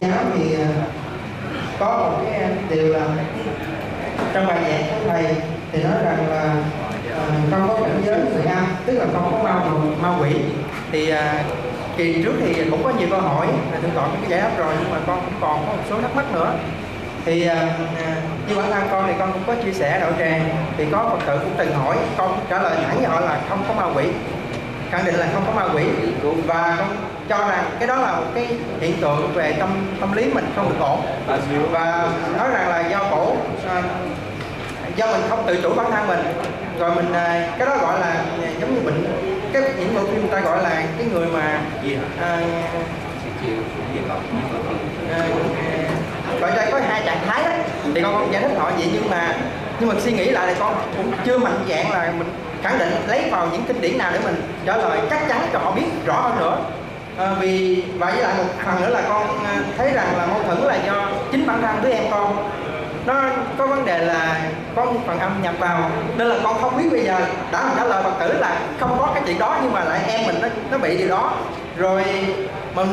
giáo thì ờ, có một cái điều là trong bài giảng của thầy, thì nói rằng là ờ, không có cảnh giới người âm tức là không có ma ma quỷ. Thì ờ, kỳ trước thì cũng có nhiều câu hỏi là tôi gọi những cái giải đáp rồi, nhưng mà con cũng còn có một số thắc mắc nữa. Thì à, như bản thân con thì con cũng có chia sẻ đạo tràng, thì có phật tử cũng từng hỏi, con trả lời thẳng với họ là không có ma quỷ. Khẳng định là không có ma quỷ. Và con cho rằng cái đó là một cái hiện tượng về tâm tâm lý mình không được ổn. Và nói rằng là do cổ à, do mình không tự chủ bản thân mình. Rồi mình à, cái đó gọi là giống như bệnh cái những bộ phim người ta gọi là cái người mà à, à, gọi ra có hai trạng thái đó. Thì con không giải thích họ vậy nhưng mà nhưng mà suy nghĩ lại thì con cũng chưa mạnh dạng là mình khẳng định lấy vào những kinh điển nào để mình trả lời chắc chắn cho họ biết rõ hơn nữa à, vì và với lại một phần nữa là con ờ, thấy rằng là mâu thuẫn là do chính bản thân đứa em con. Nó có vấn đề là có một phần âm nhập vào nên là con không biết bây giờ đã trả lời phật tử là không có cái chuyện đó nhưng mà lại em mình nó nó bị điều đó. Rồi mình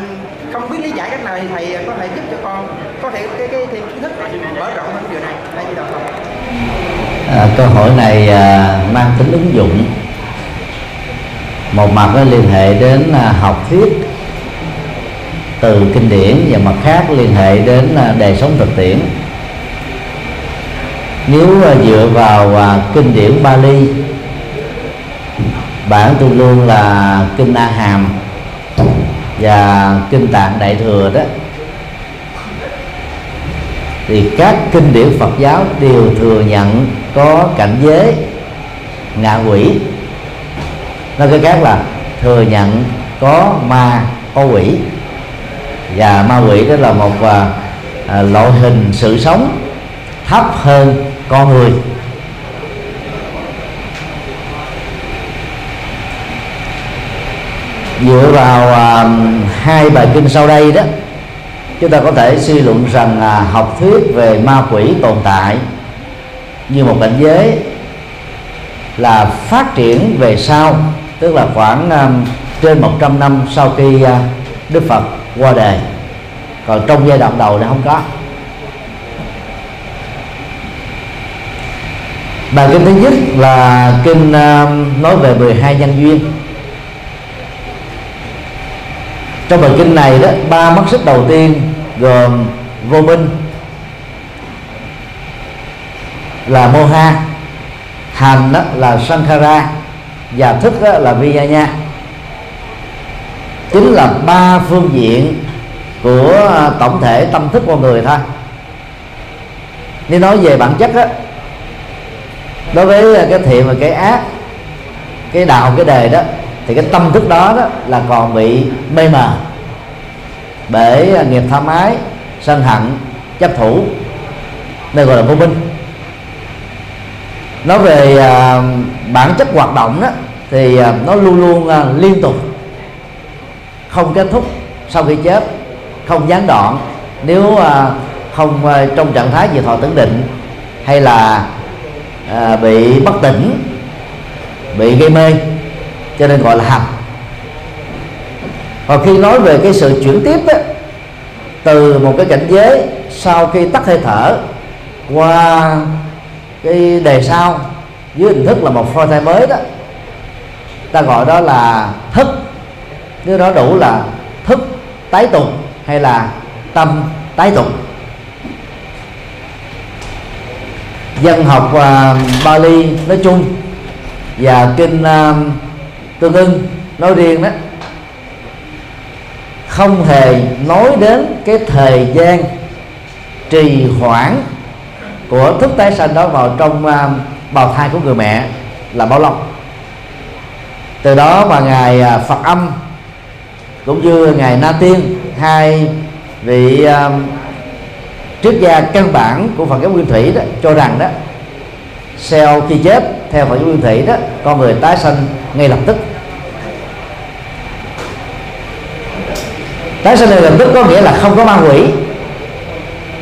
không biết lý giải cách nào thì thầy có thể giúp cho con có thể cái cái thêm kiến thức mở rộng hơn điều này. Đây gì đạo phật. À, câu hỏi này à, mang tính ứng dụng. Một mặt nó liên hệ đến à, học thuyết từ kinh điển và mặt khác liên hệ đến à, đời sống thực tiễn. Nếu à, dựa vào à, kinh điển Bali, bản tương đương là kinh A Hàm và kinh Tạng Đại thừa đó, thì các kinh điển Phật giáo đều thừa nhận có cảnh giới ngạ quỷ. Nói cách khác là thừa nhận có ma ô quỷ và ma quỷ đó là một à, à, loại hình sự sống thấp hơn con người. Dựa vào à, hai bài kinh sau đây đó chúng ta có thể suy luận rằng à, học thuyết về ma quỷ tồn tại như một cảnh giới là phát triển về sau tức là khoảng à, trên 100 năm sau khi à, Đức Phật qua đời còn trong giai đoạn đầu là không có. Bài kinh thứ nhất là kinh à, nói về 12 nhân duyên. Trong bài kinh này đó, ba mắt xích đầu tiên gồm vô minh, là moha hành đó là sankhara và thức đó là vijaya chính là ba phương diện của à, tổng thể tâm thức con người thôi. Nếu nói về bản chất đó đối với cái thiện và cái ác cái đạo cái đề đó thì cái tâm thức đó, đó là còn bị mê mờ bởi nghiệp tham ái sân hận chấp thủ đây gọi là vô minh. Nói về à, bản chất hoạt động đó thì à, nó luôn luôn à, liên tục không kết thúc sau khi chết không gián đoạn. Nếu à, không à, trong trạng thái về thọ tưởng định hay là à, bị bất tỉnh bị gây mê cho nên gọi là hầm và khi nói về cái sự chuyển tiếp á, từ một cái cảnh giới sau khi tắt hơi thở qua cái đề sau dưới hình thức là một phôi thai mới đó ta gọi đó là thức nếu đó đủ là thức tái tục hay là tâm tái tục dân học uh, Bali nói chung và kinh uh, tương ưng nói riêng đó không hề nói đến cái thời gian trì hoãn của thức tái sanh đó vào trong uh, bào thai của người mẹ là bao lâu. Từ đó mà ngài uh, Phật âm cũng như ngài Na Tiên hai vị uh, triết gia căn bản của Phật giáo Nguyên Thủy đó cho rằng đó sau khi chết theo Phật giáo Nguyên Thủy đó con người tái sanh ngay lập tức. Tái sanh ngay lập tức có nghĩa là không có ma quỷ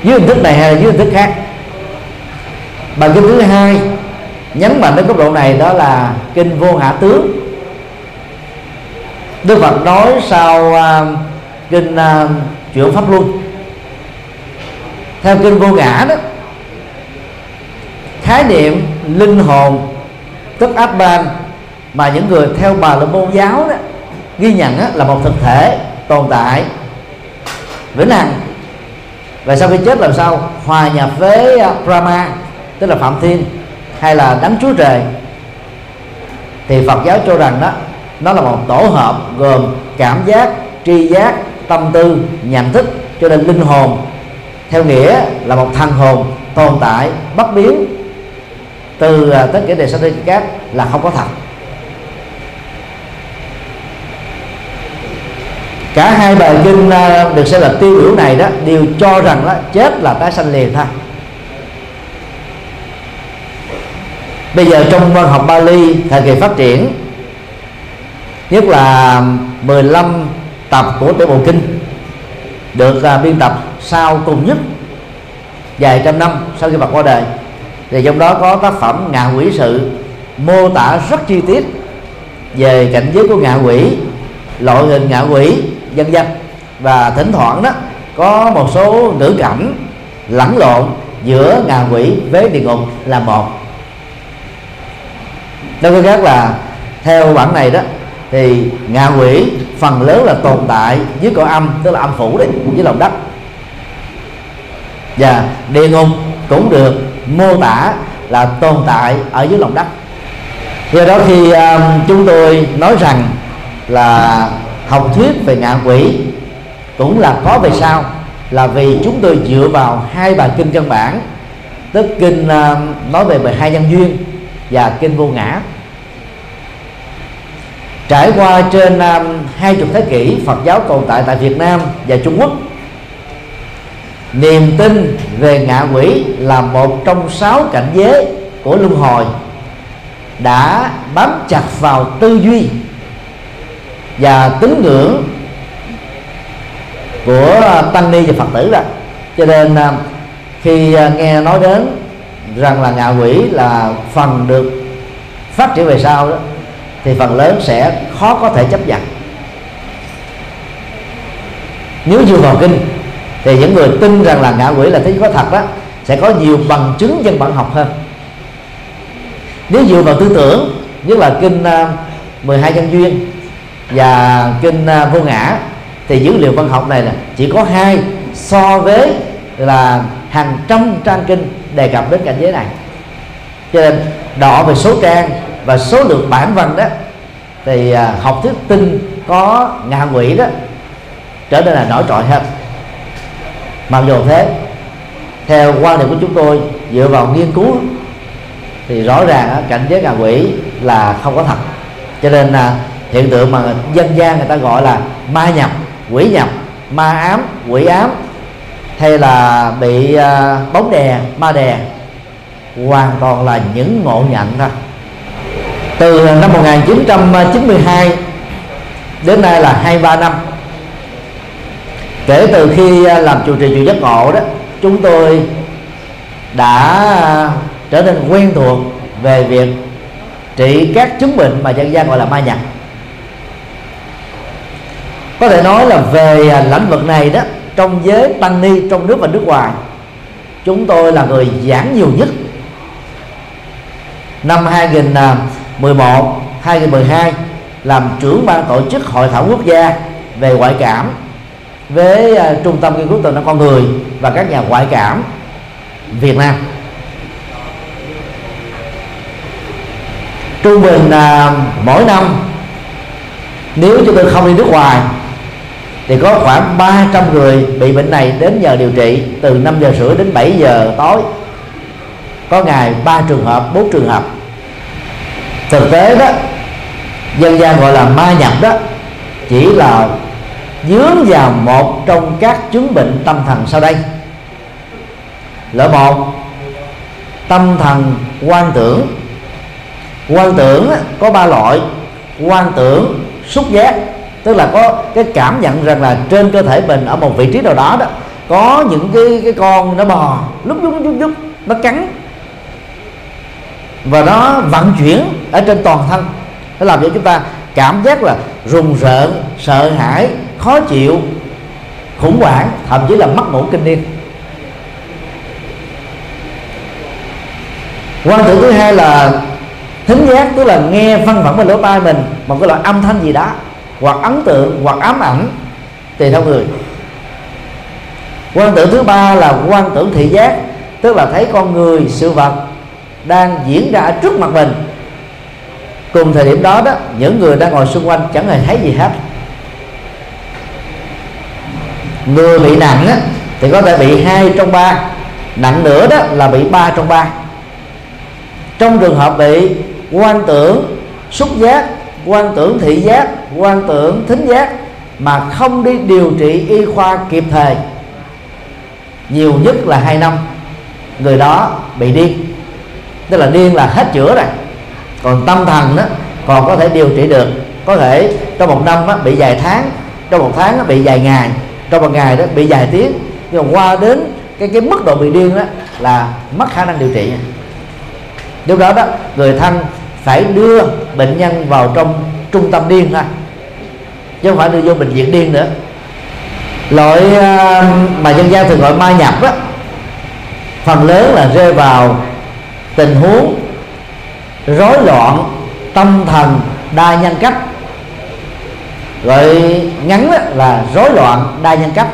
dưới hình thức này hay là dưới hình thức khác. Bằng kinh thứ hai nhấn mạnh đến cấp độ này đó là kinh vô hạ tướng. Đức Phật nói sau uh, kinh uh, chuyển pháp luân. Theo kinh vô ngã đó khái niệm linh hồn tức ban mà những người theo bà la môn giáo đó ghi nhận đó, là một thực thể tồn tại. Vĩnh hằng. Và sau khi chết làm sao? Hòa nhập với à, Brahma tức là Phạm Thiên hay là đấng Chúa Trời. Thì Phật giáo cho rằng đó nó là một tổ hợp gồm cảm giác, tri giác, tâm tư, nhận thức, cho nên linh hồn, theo nghĩa là một thần hồn tồn tại, bất biến. Từ à, tất cả đề sanh các là không có thật. Cả hai bài kinh à, được xem là tiêu biểu này đó, đều cho rằng đó chết là tái sanh liền thôi. Bây giờ trong văn học Bali, thời kỳ phát triển nhất là 15 tập của tiểu bộ kinh được uh, biên tập sau cùng nhất vài trăm năm sau khi Phật qua đời. Thì trong đó có tác phẩm ngạ quỷ sự mô tả rất chi tiết về cảnh giới của ngạ quỷ loại hình ngạ quỷ dân dân và thỉnh thoảng đó có một số ngữ cảnh lẫn lộn giữa ngạ quỷ với địa ngục là một. Nói cách khác là theo bản này đó thì ngạ quỷ phần lớn là tồn tại dưới cõi âm tức là âm phủ đấy dưới lòng đất. Và địa ngục cũng được mô tả là tồn tại ở dưới lòng đất. Do đó khi um, chúng tôi nói rằng là học thuyết về ngạ quỷ cũng là có về sau là vì chúng tôi dựa vào hai bài kinh căn bản tức kinh uh, nói về 12 nhân duyên và kinh vô ngã trải qua trên um, hai chục thế kỷ, Phật giáo tồn tại tại Việt Nam và Trung Quốc, niềm tin về ngạ quỷ là một trong sáu cảnh giới của luân hồi đã bám chặt vào tư duy và tín ngưỡng của tăng ni và phật tử rồi cho nên um, khi uh, nghe nói đến rằng là ngạ quỷ là phần được phát triển về sau đó thì phần lớn sẽ khó có thể chấp nhận. Nếu dựa vào kinh, thì những người tin rằng là ngạ quỷ là thứ có thật đó, sẽ có nhiều bằng chứng dân bản học hơn. Nếu dựa vào tư tưởng, nhất là kinh à, 12 nhân duyên và kinh à, vô ngã, thì dữ liệu văn học này là chỉ có hai so với là hàng trăm trang kinh đề cập đến cảnh giới này. Cho nên đọ về số trang và số lượng bản văn đó, thì à, học thuyết tinh có ngạ quỷ đó, trở nên là nổi trội hơn. Mặc dù thế, theo quan điểm của chúng tôi, dựa vào nghiên cứu, thì rõ ràng cảnh giới ngạ quỷ là không có thật. Cho nên là hiện tượng mà dân gian người ta gọi là ma nhập, quỷ nhập, ma ám, quỷ ám, hay là bị à, bóng đè, ma đè, hoàn toàn là những ngộ nhận thôi từ năm 1992 đến nay là 23 năm. Kể từ khi à, làm chủ trì chùa giác ngộ đó, chúng tôi đã trở nên quen thuộc về việc trị các chứng bệnh mà dân gian gọi là ma nhập. Có thể nói là về à, lĩnh vực này đó, trong giới tăng ni, trong nước và nước ngoài, chúng tôi là người giảng nhiều nhất. Năm à, 2011 2012 làm trưởng ban tổ chức hội thảo quốc gia về ngoại cảm với uh, trung tâm nghiên cứu tình năng con người và các nhà ngoại cảm Việt Nam. Trung bình uh, mỗi năm nếu chúng tôi không đi nước ngoài thì có khoảng 300 người bị bệnh này đến giờ điều trị từ 5 giờ rưỡi đến 7 giờ tối. Có ngày ba trường hợp bốn trường hợp thực tế đó, dân gian gọi là ma nhập đó, chỉ là dướng vào một trong các chứng bệnh tâm thần sau đây. Loại một, tâm thần quan tưởng. Quan tưởng có ba loại. Quan tưởng, xúc giác, tức là có cái cảm nhận rằng là trên cơ thể mình ở một vị trí nào đó đó, có những cái cái con nó bò lúc lúc lúc lúc, nó cắn và nó vận chuyển ở trên toàn thân. Nó làm cho chúng ta cảm giác là rùng rợn, sợ hãi, khó chịu, khủng hoảng, thậm chí là mất ngủ kinh niên. Quan tưởng thứ hai là thính giác, tức là nghe văng vẳng bên lỗ tai mình, một cái loại âm thanh gì đó, hoặc ấn tượng, hoặc ám ảnh tùy theo người. Quan tưởng thứ ba là quan tưởng thị giác, tức là thấy con người, sự vật đang diễn ra ở trước mặt mình. Cùng thời điểm đó đó những người đang ngồi xung quanh chẳng hề thấy gì hết. Người bị nặng á, thì có thể bị hai trong ba nặng nữa đó là bị ba trong ba. Trong trường hợp bị quan tưởng xúc giác quan tưởng thị giác quan tưởng thính giác mà không đi điều trị y khoa kịp thời nhiều nhất là hai năm người đó bị điên tức là điên là hết chữa rồi. Còn tâm thần đó còn có thể điều trị được. Có thể trong một năm đó, bị vài tháng trong một tháng đó, bị vài ngày trong một ngày đó bị vài tiếng. Nhưng mà qua đến cái cái mức độ bị điên đó là mất khả năng điều trị lúc đó đó người thân phải đưa bệnh nhân vào trong trung tâm điên thôi chứ không phải đưa vô bệnh viện điên nữa. Loại à, mà dân gian thường gọi ma nhập á phần lớn là rơi vào tình huống rối loạn tâm thần đa nhân cách. Gọi ngắn là rối loạn đa nhân cách.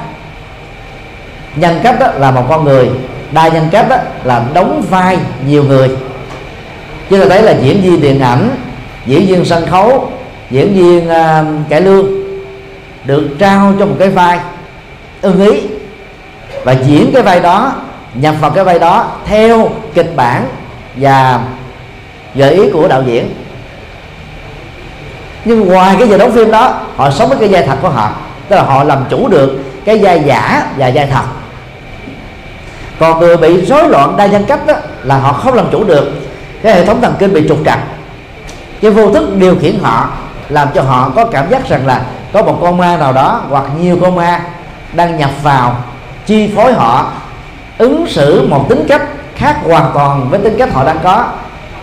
Nhân cách đó là một con người đa nhân cách đó là đóng vai nhiều người. Chứ ta thấy là diễn viên điện ảnh diễn viên sân khấu diễn viên uh, cải lương được trao cho một cái vai ưng ý và diễn cái vai đó nhập vào cái vai đó theo kịch bản và gợi ý của đạo diễn. Nhưng ngoài cái giờ đóng phim đó, họ sống với cái vai thật của họ. Tức là họ làm chủ được cái vai giả và vai thật. Còn người bị rối loạn đa nhân cách đó là họ không làm chủ được cái hệ thống thần kinh bị trục trặc. Cái vô thức điều khiển họ làm cho họ có cảm giác rằng là có một con ma nào đó hoặc nhiều con ma đang nhập vào chi phối họ, ứng xử một tính cách khác hoàn toàn với tính cách họ đang có.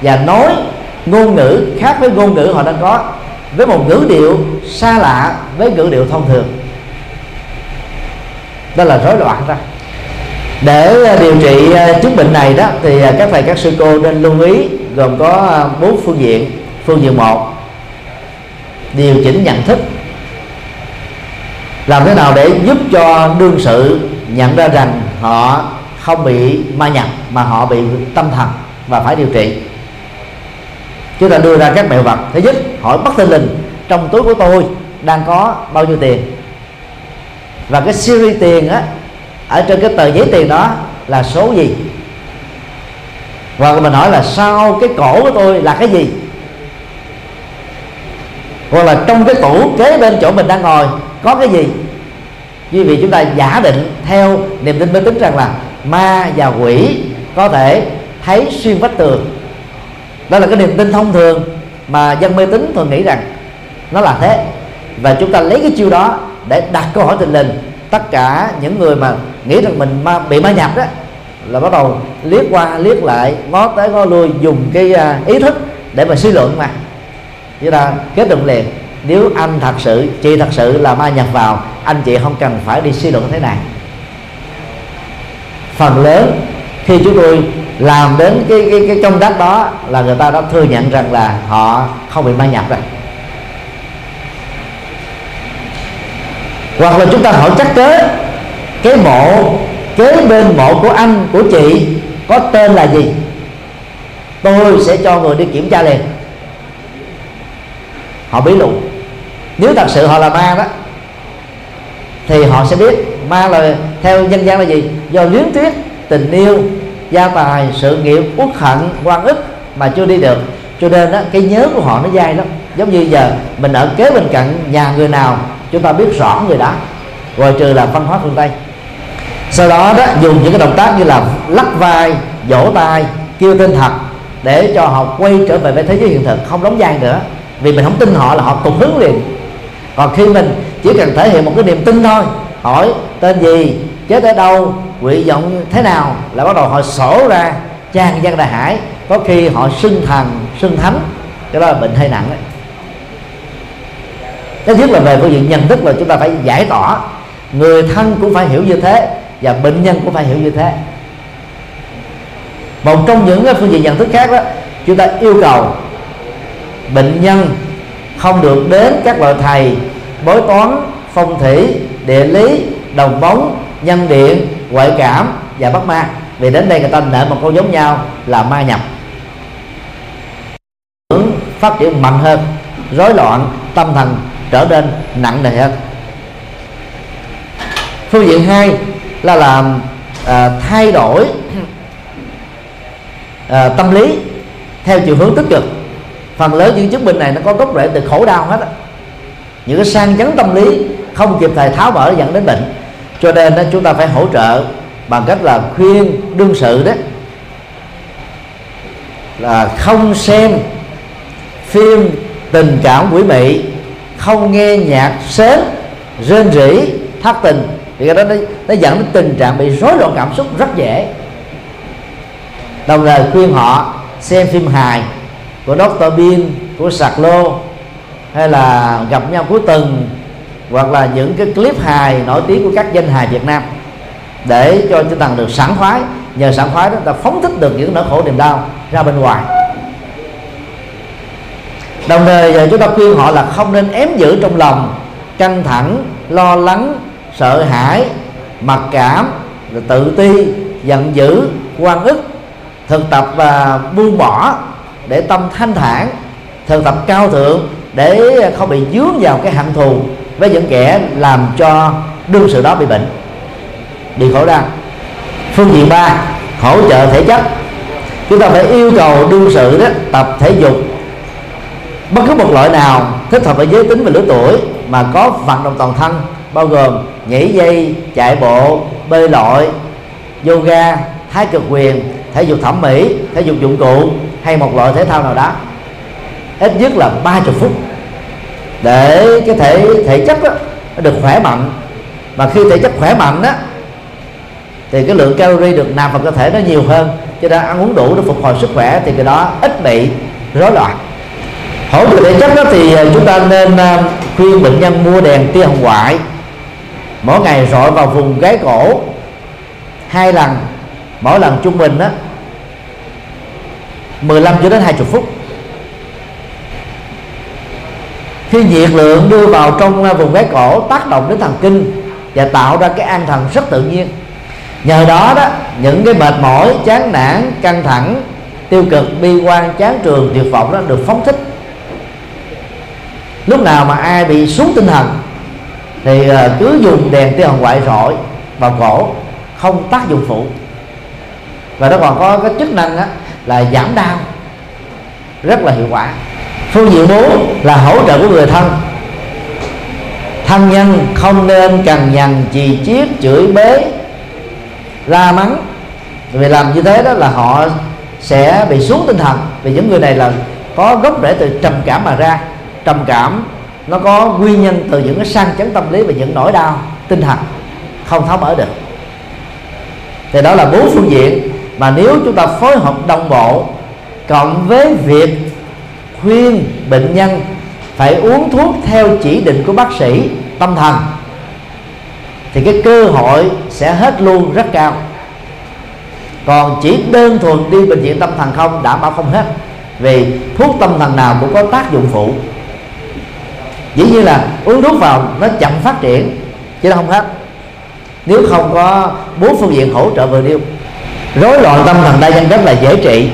Và nói ngôn ngữ khác với ngôn ngữ họ đang có, với một ngữ điệu xa lạ với ngữ điệu thông thường. Đó là rối loạn ra. Để à, điều trị à, chứng bệnh này đó, thì à, các thầy, các sư cô nên lưu ý gồm có bốn phương diện. Phương diện một, điều chỉnh nhận thức. Làm thế nào để giúp cho đương sự nhận ra rằng họ không bị ma nhập mà họ bị tâm thần và phải điều trị. Chúng ta đưa ra các mẹo vật. Thứ nhất, hỏi bất thình lình. Trong túi của tôi đang có bao nhiêu tiền? Và cái series tiền á, ở trên cái tờ giấy tiền đó là số gì? Và mình hỏi là sau cái cổ của tôi là cái gì? Hoặc là trong cái tủ kế bên chỗ mình đang ngồi có cái gì? Như vì chúng ta giả định theo niềm tin mê tín rằng là ma và quỷ có thể thấy xuyên vách tường. Đó là cái niềm tin thông thường mà dân mê tín thường nghĩ rằng nó là thế. Và chúng ta lấy cái chiêu đó để đặt câu hỏi tình lình. Tất cả những người mà nghĩ rằng mình ma, bị ma nhập đó là bắt đầu liếc qua liếc lại ngó tới ngó lui dùng cái à, ý thức để mà suy luận mà. Chúng ta kết luận liền nếu anh thật sự chị thật sự là ma nhập vào anh chị không cần phải đi suy luận thế này phần lớn. Khi chúng tôi làm đến cái cái cái công tác đó là người ta đã thừa nhận rằng là họ không bị ma nhập rồi. Hoặc là chúng ta hỏi chắc kế cái mộ kế bên mộ của anh, của chị có tên là gì? Tôi sẽ cho người đi kiểm tra liền. Họ bí lụ nếu thật sự họ là ma đó, thì họ sẽ biết ma là theo dân gian là gì? Do luyến tiếc tình yêu gia tài sự nghiệp uất hận quan ức mà chưa đi được. Cho nên đó, cái nhớ của họ nó dai lắm. Giống như giờ mình ở kế bên cạnh nhà người nào chúng ta biết rõ người đó. Rồi trừ là văn hóa phương tây. Sau đó đó dùng những cái động tác như là lắc vai vỗ tay kêu tên thật để cho họ quay trở về với thế giới hiện thực không đóng vai nữa. Vì mình không tin họ là họ tụt hướng liền. Còn khi mình chỉ cần thể hiện một cái niềm tin thôi hỏi, tên gì? Chết ở đâu? Nguyện vọng thế nào? Là bắt đầu họ sổ ra trang gian đại hải. Có khi họ xưng thần xưng thánh. Cái đó là bệnh hơi nặng đấy thứ nhất là về phương diện nhận thức là chúng ta phải giải tỏa. Người thân cũng phải hiểu như thế, và bệnh nhân cũng phải hiểu như thế. Một trong những cái phương diện nhận thức khác đó, chúng ta yêu cầu bệnh nhân không được đến các loại thầy, bói toán, phong thủy địa lý đồng bóng nhân điện ngoại cảm và bắt ma. Vì đến đây người ta nợ một câu giống nhau là ma nhập. Phát triển mạnh hơn rối loạn tâm thần trở nên nặng nề hơn. Phương diện hai là làm à, thay đổi à, tâm lý theo chiều hướng tích cực. Phần lớn những chứng bệnh này nó có gốc rễ từ khổ đau hết á. Những cái sang chấn tâm lý không kịp thời tháo mở dẫn đến bệnh. Cho nên đó, chúng ta phải hỗ trợ bằng cách là khuyên đương sự đó. Là không xem phim tình cảm quỷ mị không nghe nhạc sến rên rỉ thất tình. Thì cái đó nó, nó dẫn đến tình trạng bị rối loạn cảm xúc rất dễ. Đồng thời khuyên họ xem phim hài của Dr. Bean của Sạc Lô hay là gặp nhau cuối tuần hoặc là những cái clip hài nổi tiếng của các danh hài Việt Nam để cho tinh thần được sảng khoái. Nhờ sảng khoái đó ta phóng thích được những nỗi khổ niềm đau ra bên ngoài. Đồng thời chúng ta khuyên họ là không nên ém giữ trong lòng căng thẳng, lo lắng, sợ hãi, mặc cảm tự ti, giận dữ quan ức, thực tập và buông bỏ để tâm thanh thản, thực tập cao thượng để không bị dướng vào cái hận thù với những kẻ làm cho đương sự đó bị bệnh. Bị khổ đau phương diện ba, hỗ trợ thể chất. Chúng ta phải yêu cầu đương sự đó tập thể dục. Bất cứ một loại nào thích hợp với giới tính và lứa tuổi mà có vận động toàn thân, bao gồm nhảy dây, chạy bộ, bơi lội, yoga, thái cực quyền, thể dục thẩm mỹ, thể dục dụng cụ hay một loại thể thao nào đó. Ít nhất là 30 phút để cái thể thể chất đó, nó được khỏe mạnh. Mà khi thể chất khỏe mạnh đó thì cái lượng calorie được nạp vào cơ thể nó nhiều hơn. Cho nên ăn uống đủ để phục hồi sức khỏe thì cái đó ít bị rối loạn. Hỗ trợ thể chất đó thì à, chúng ta nên à, khuyên bệnh nhân mua đèn tia hồng ngoại. Mỗi ngày rọi vào vùng gáy cổ hai lần. Mỗi lần trung bình đó 15 cho đến 20 phút. Khi nhiệt lượng đưa vào trong à, vùng gáy cổ tác động đến thần kinh và tạo ra cái an thần rất tự nhiên. Nhờ đó đó, những cái mệt mỏi, chán nản, căng thẳng, tiêu cực, bi quan, chán trường, tuyệt vọng đó được phóng thích. Lúc nào mà ai bị xuống tinh thần thì à, cứ dùng đèn tia hồng ngoại rọi vào cổ, không tác dụng phụ. Và nó còn có cái chức năng đó là giảm đau, rất là hiệu quả phương diện bốn là hỗ trợ của người thân. Thân nhân không nên cằn nhằn, chì chiết, chửi bế, la mắng. Vì làm như thế đó là họ sẽ bị xuống tinh thần. Vì những người này là có gốc rễ từ trầm cảm mà ra. Trầm cảm nó có nguyên nhân từ những cái sang chấn tâm lý và những nỗi đau tinh thần không tháo mở được. Thì đó là bốn phương diện mà nếu chúng ta phối hợp đồng bộ cộng với việc khuyên bệnh nhân phải uống thuốc theo chỉ định của bác sĩ tâm thần, thì cái cơ hội sẽ hết luôn rất cao. Còn chỉ đơn thuần đi bệnh viện tâm thần không, đảm bảo không hết. Vì thuốc tâm thần nào cũng có tác dụng phụ. Dĩ nhiên là uống thuốc vào nó chậm phát triển, chứ nó không hết. Nếu không có bốn phương diện hỗ trợ vừa nêu, rối loạn tâm thần đa nhân rất là dễ trị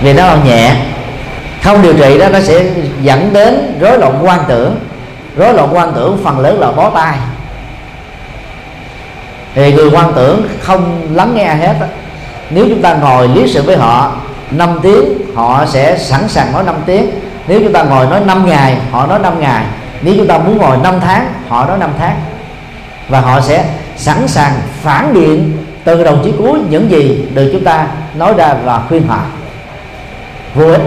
vì nó còn nhẹ. Không điều trị đó nó sẽ dẫn đến rối loạn quan tưởng. Rối loạn quan tưởng phần lớn là bó tay. Thì người quan tưởng không lắng nghe hết đó. nếu chúng ta ngồi lý sự với họ 5 tiếng họ sẽ sẵn sàng nói 5 tiếng. Nếu chúng ta ngồi nói 5 ngày, họ nói 5 ngày. Nếu chúng ta muốn ngồi 5 tháng, họ nói 5 tháng. Và họ sẽ sẵn sàng phản biện từ đầu chí cuối những gì được chúng ta nói ra và khuyên họ vô ích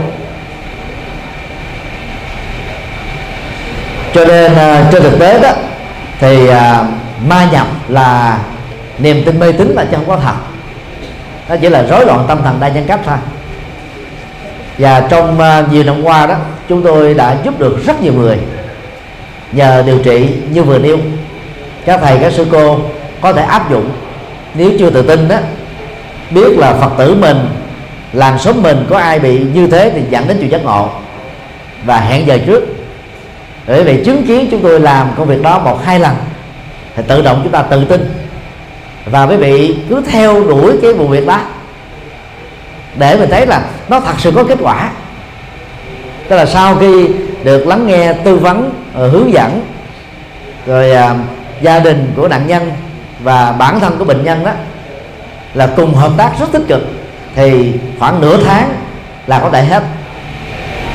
cho nên à, trên thực tế đó, thì à, ma nhập là niềm tin mê tín là chứ không có thật. Nó chỉ là rối loạn tâm thần đa nhân cấp thôi. Và trong à, nhiều năm qua đó, chúng tôi đã giúp được rất nhiều người nhờ điều trị như vừa nêu. Các thầy, các sư cô có thể áp dụng. Nếu chưa tự tin đó, biết là phật tử mình làng xóm mình có ai bị như thế thì dẫn đến chuyện giác ngộ. Và hẹn giờ trước. Bởi vì chứng kiến chúng tôi làm công việc đó một hai lần thì tự động chúng ta tự tin. Và quý vị cứ theo đuổi cái vụ việc đó để mình thấy là nó thật sự có kết quả. Tức là sau khi được lắng nghe tư vấn ờ, hướng dẫn rồi uh, gia đình của nạn nhân và bản thân của bệnh nhân đó là cùng hợp tác rất tích cực thì khoảng nửa tháng là có thể hết.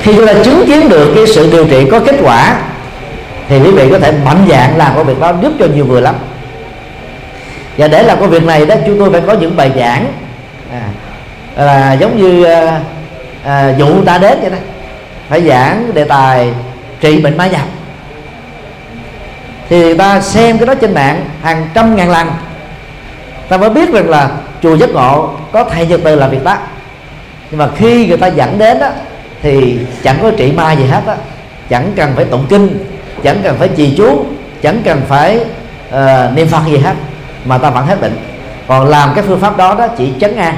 Khi chúng ta chứng kiến được cái sự điều trị có kết quả thì quý vị có thể mạnh dạng làm công việc đó giúp cho nhiều người lắm. Và để làm công việc này đó chúng tôi phải có những bài giảng à, là giống như à, à, dụ ta đến vậy đó. Phải giảng đề tài trị bệnh ma nhập. Thì ta xem cái đó trên mạng hàng trăm ngàn lần. Ta mới biết rằng là chùa giác ngộ có thầy nhật từ làm việc đó. Nhưng mà khi người ta dẫn đến đó thì chẳng có trị ma gì hết á. Chẳng cần phải tụng kinh chẳng cần phải trì chú chẳng cần phải uh, niệm phật gì hết. Mà ta vẫn hết bệnh. Còn làm cái phương pháp đó đó chỉ chấn an.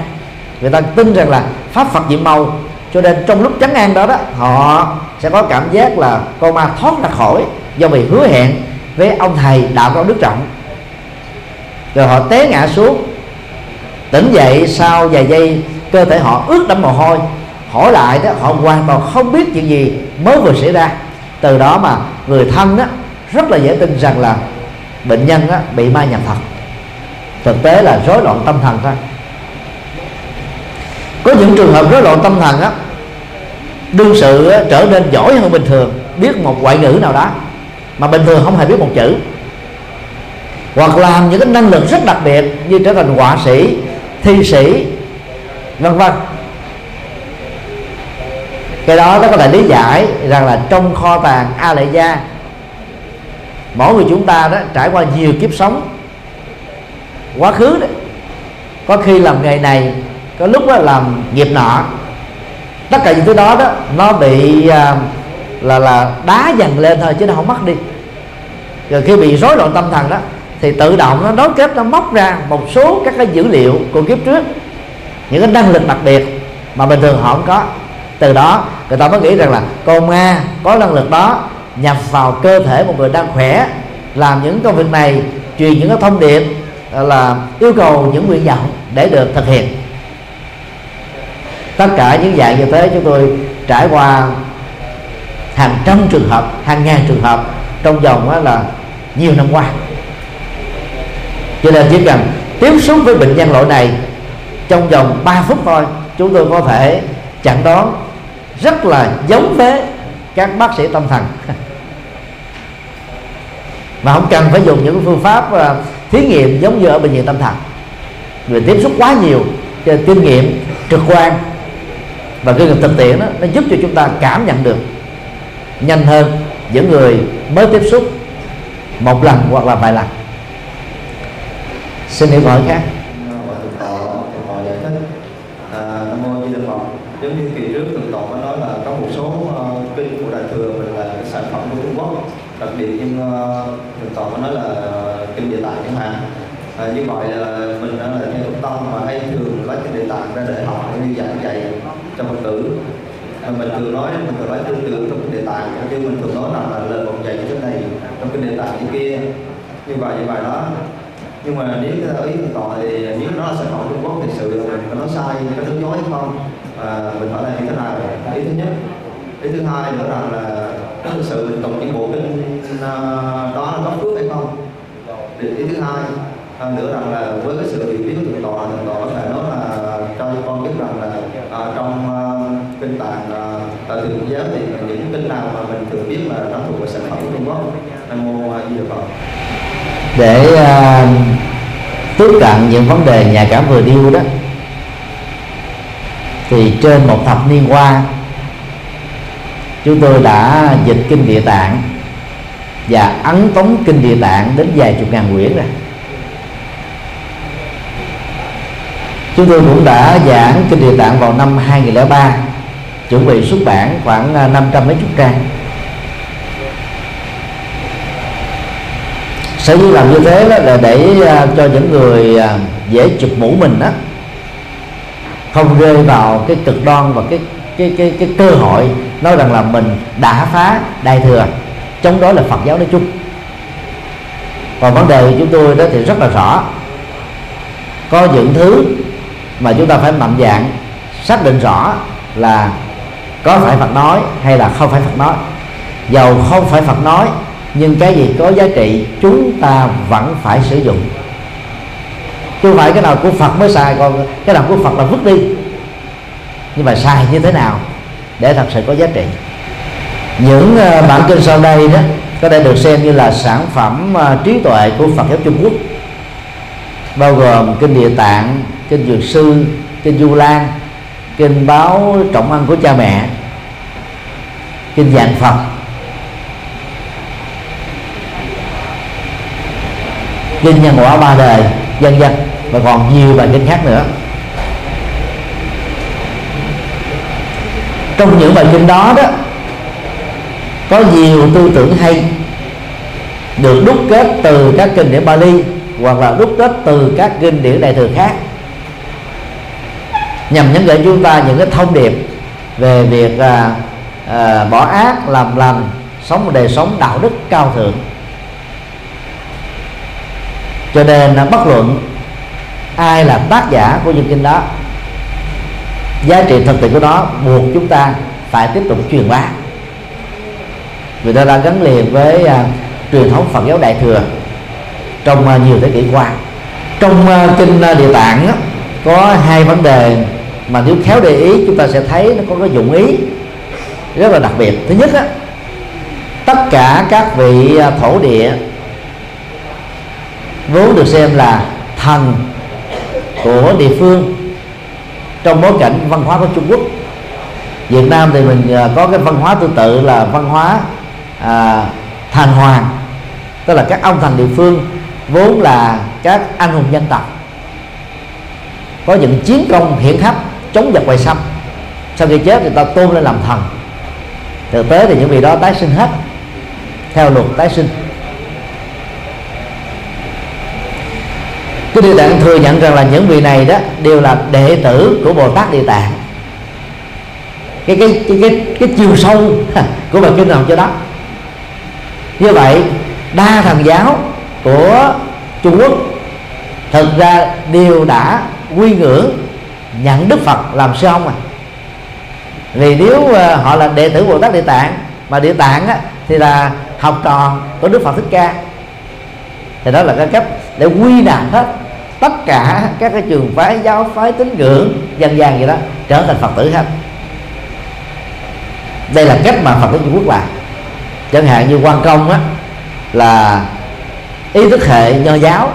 Người ta tin rằng là pháp phật diệu màu cho nên trong lúc chấn an đó đó họ sẽ có cảm giác là con ma thoát ra khỏi do vì hứa hẹn với ông thầy đạo cao đức trọng. Rồi họ té ngã xuống tỉnh dậy sau vài giây, cơ thể họ ướt đẫm mồ hôi. Hỏi lại đó, họ hoàn toàn không biết chuyện gì mới vừa xảy ra. Từ đó mà người thân đó rất là dễ tin rằng là bệnh nhân đó bị ma nhập thật. Thực tế là rối loạn tâm thần thôi. Có những trường hợp rối loạn tâm thần á, đương sự trở nên giỏi hơn bình thường, biết một ngoại ngữ nào đó, mà bình thường không hề biết một chữ. Hoặc làm những cái năng lực rất đặc biệt như trở thành họa sĩ thi sĩ vân vân. Cái đó nó có thể lý giải rằng là trong kho tàng a lệ gia mỗi người chúng ta đó trải qua nhiều kiếp sống quá khứ đó có khi làm nghề này có lúc đó làm nghiệp nọ. Tất cả những thứ đó đó nó bị à, là là đá dần lên thôi chứ nó không mất đi. Rồi khi bị rối loạn tâm thần đó thì tự động nó nối kết nó móc ra một số các cái dữ liệu của kiếp trước. Những cái năng lực đặc biệt mà bình thường họ không có. Từ đó, người ta mới nghĩ rằng là con ma có năng lực đó nhập vào cơ thể một người đang khỏe, làm những công việc này, truyền những cái thông điệp ờ, là yêu cầu những nguyện vọng để được thực hiện. Tất cả những dạng như thế chúng tôi trải qua hàng trăm trường hợp, hàng ngàn trường hợp trong vòng là nhiều năm qua cho nên chỉ cần tiếp xúc với bệnh nhân loại này, trong vòng 3 phút thôi, chúng tôi có thể chẩn đoán rất là giống với các bác sĩ tâm thần. Mà không cần phải dùng những phương pháp à, thí nghiệm giống như ở bệnh viện tâm thần. Người tiếp xúc quá nhiều, cho kinh nghiệm trực quan và kinh nghiệm thực tiễn đó, nó giúp cho chúng ta cảm nhận được nhanh hơn những người mới tiếp xúc một lần hoặc là vài lần xin hiểu hỏi khác. Giống như kỳ trước thượng tọa có nói là có một số uh, kinh của đại thừa mình là cái sản phẩm của Trung Quốc đặc biệt nhưng uh, thượng tọa có nói là uh, kinh địa tạng chẳng hạn à, như vậy là mình đã là theo trung tâm mà hay thường lấy cái địa tạng ra để học như giảng dạy cho phật tử à, mình thường nói mình thường nói tương tự trong kinh địa tạng chứ mình thường nói rằng là lời một dạy như thế này trong kinh địa tạng như kia như vậy như vậy đó nhưng mà nếu ý hiện tại thì nếu nó là sản phẩm Trung Quốc thì sự mình có nói sai có nói dối hay không? Và mình hỏi làm như thế nào ý thứ nhất. Ý thứ hai nữa rằng là thực sự mình tụng những bộ kinh ờ, đó là có phước hay không? Ý thứ hai à, nữa rằng là với cái sự hiểu biết của thượng tọa thượng tọa có thể nói là cho con biết rằng là à, trong uh, kinh tạng uh, tại thượng giáo thì những kinh nào mà mình thường biết là nó thuộc về sản phẩm của Trung Quốc nam mô a di đà phật để uh, tiếp cận những vấn đề nhà cảm vừa điêu đó thì trên một thập niên qua chúng tôi đã dịch kinh địa tạng và ấn tống kinh địa tạng đến vài chục ngàn quyển rồi. Chúng tôi cũng đã giảng kinh địa tạng vào năm 2003 chuẩn bị xuất bản khoảng à, 500 mấy chục trang. Sở dĩ làm như thế đó là để à, cho những người à, dễ chụp mũ mình đó không rơi vào cái cực đoan và cái cái cái cái cơ hội nói rằng là mình đã phá đại thừa, chống đối là Phật giáo nói chung. Còn vấn đề của chúng tôi đó thì rất là rõ. Có những thứ mà chúng ta phải mạnh dạng xác định rõ là có phải Phật nói hay là không phải Phật nói. Dầu không phải Phật nói nhưng cái gì có giá trị chúng ta vẫn phải sử dụng. Chứ không phải cái nào của Phật mới xài còn cái nào của Phật là vứt đi. Nhưng mà xài như thế nào để thật sự có giá trị? Những ờ, bản kinh sau đây đó có thể được xem như là sản phẩm ờ, trí tuệ của Phật giáo Trung Quốc. Bao gồm kinh Địa Tạng, kinh Dược Sư, kinh Du Lan, kinh báo trọng ăn của cha mẹ, kinh dạng Phật, kinh nhân quả ba đời, dân dân và còn nhiều bài kinh khác nữa. Trong những bài kinh đó đó có nhiều tư tưởng hay được đúc kết từ các kinh điển Bali hoặc là đúc kết từ các kinh điển đại thừa khác nhằm nhấn gửi chúng ta những cái thông điệp về việc à, à, bỏ ác làm lành sống một đời sống đạo đức cao thượng cho nên là bất luận ai là tác giả của những kinh đó giá trị thực tiễn của nó buộc chúng ta phải tiếp tục truyền bá. Người ta đã gắn liền với uh, truyền thống Phật giáo Đại thừa trong uh, nhiều thế kỷ qua. Trong uh, kinh uh, Địa Tạng uh, có hai vấn đề mà nếu khéo để ý chúng ta sẽ thấy nó có cái dụng ý rất là đặc biệt. Thứ nhất á, tất cả các vị à, thổ địa vốn được xem là thần của địa phương. Trong bối cảnh văn hóa của Trung Quốc Việt Nam thì mình à, có cái văn hóa tương tự là văn hóa à, thành hoàng. Tức là các ông thành địa phương vốn là các anh hùng dân tộc. Có những chiến công hiển hách chống giặc ngoại xâm. Sau khi chết thì ta tôn lên làm thần. Thực tế thì những vị đó tái sinh hết theo luật tái sinh. Cái địa tạng thừa nhận rằng là những vị này đó đều là đệ tử của bồ tát địa tạng. Cái cái cái cái, cái chiều sâu của bài kinh nào cho đó. Như vậy đa thần giáo của Trung Quốc thực ra đều đã quy ngưỡng nhận Đức Phật làm sư ông à vì nếu ờ, họ là đệ tử Bồ Tát Địa Tạng mà Địa Tạng á, thì là học trò của Đức Phật Thích Ca. Thì đó là cái cách để quy nạp hết tất cả các cái trường phái giáo phái tín ngưỡng dân gian gì đó trở thành Phật tử hết. Đây là cách mà Phật tử Trung Quốc làm. Chẳng hạn như quan công á là ý thức hệ nho giáo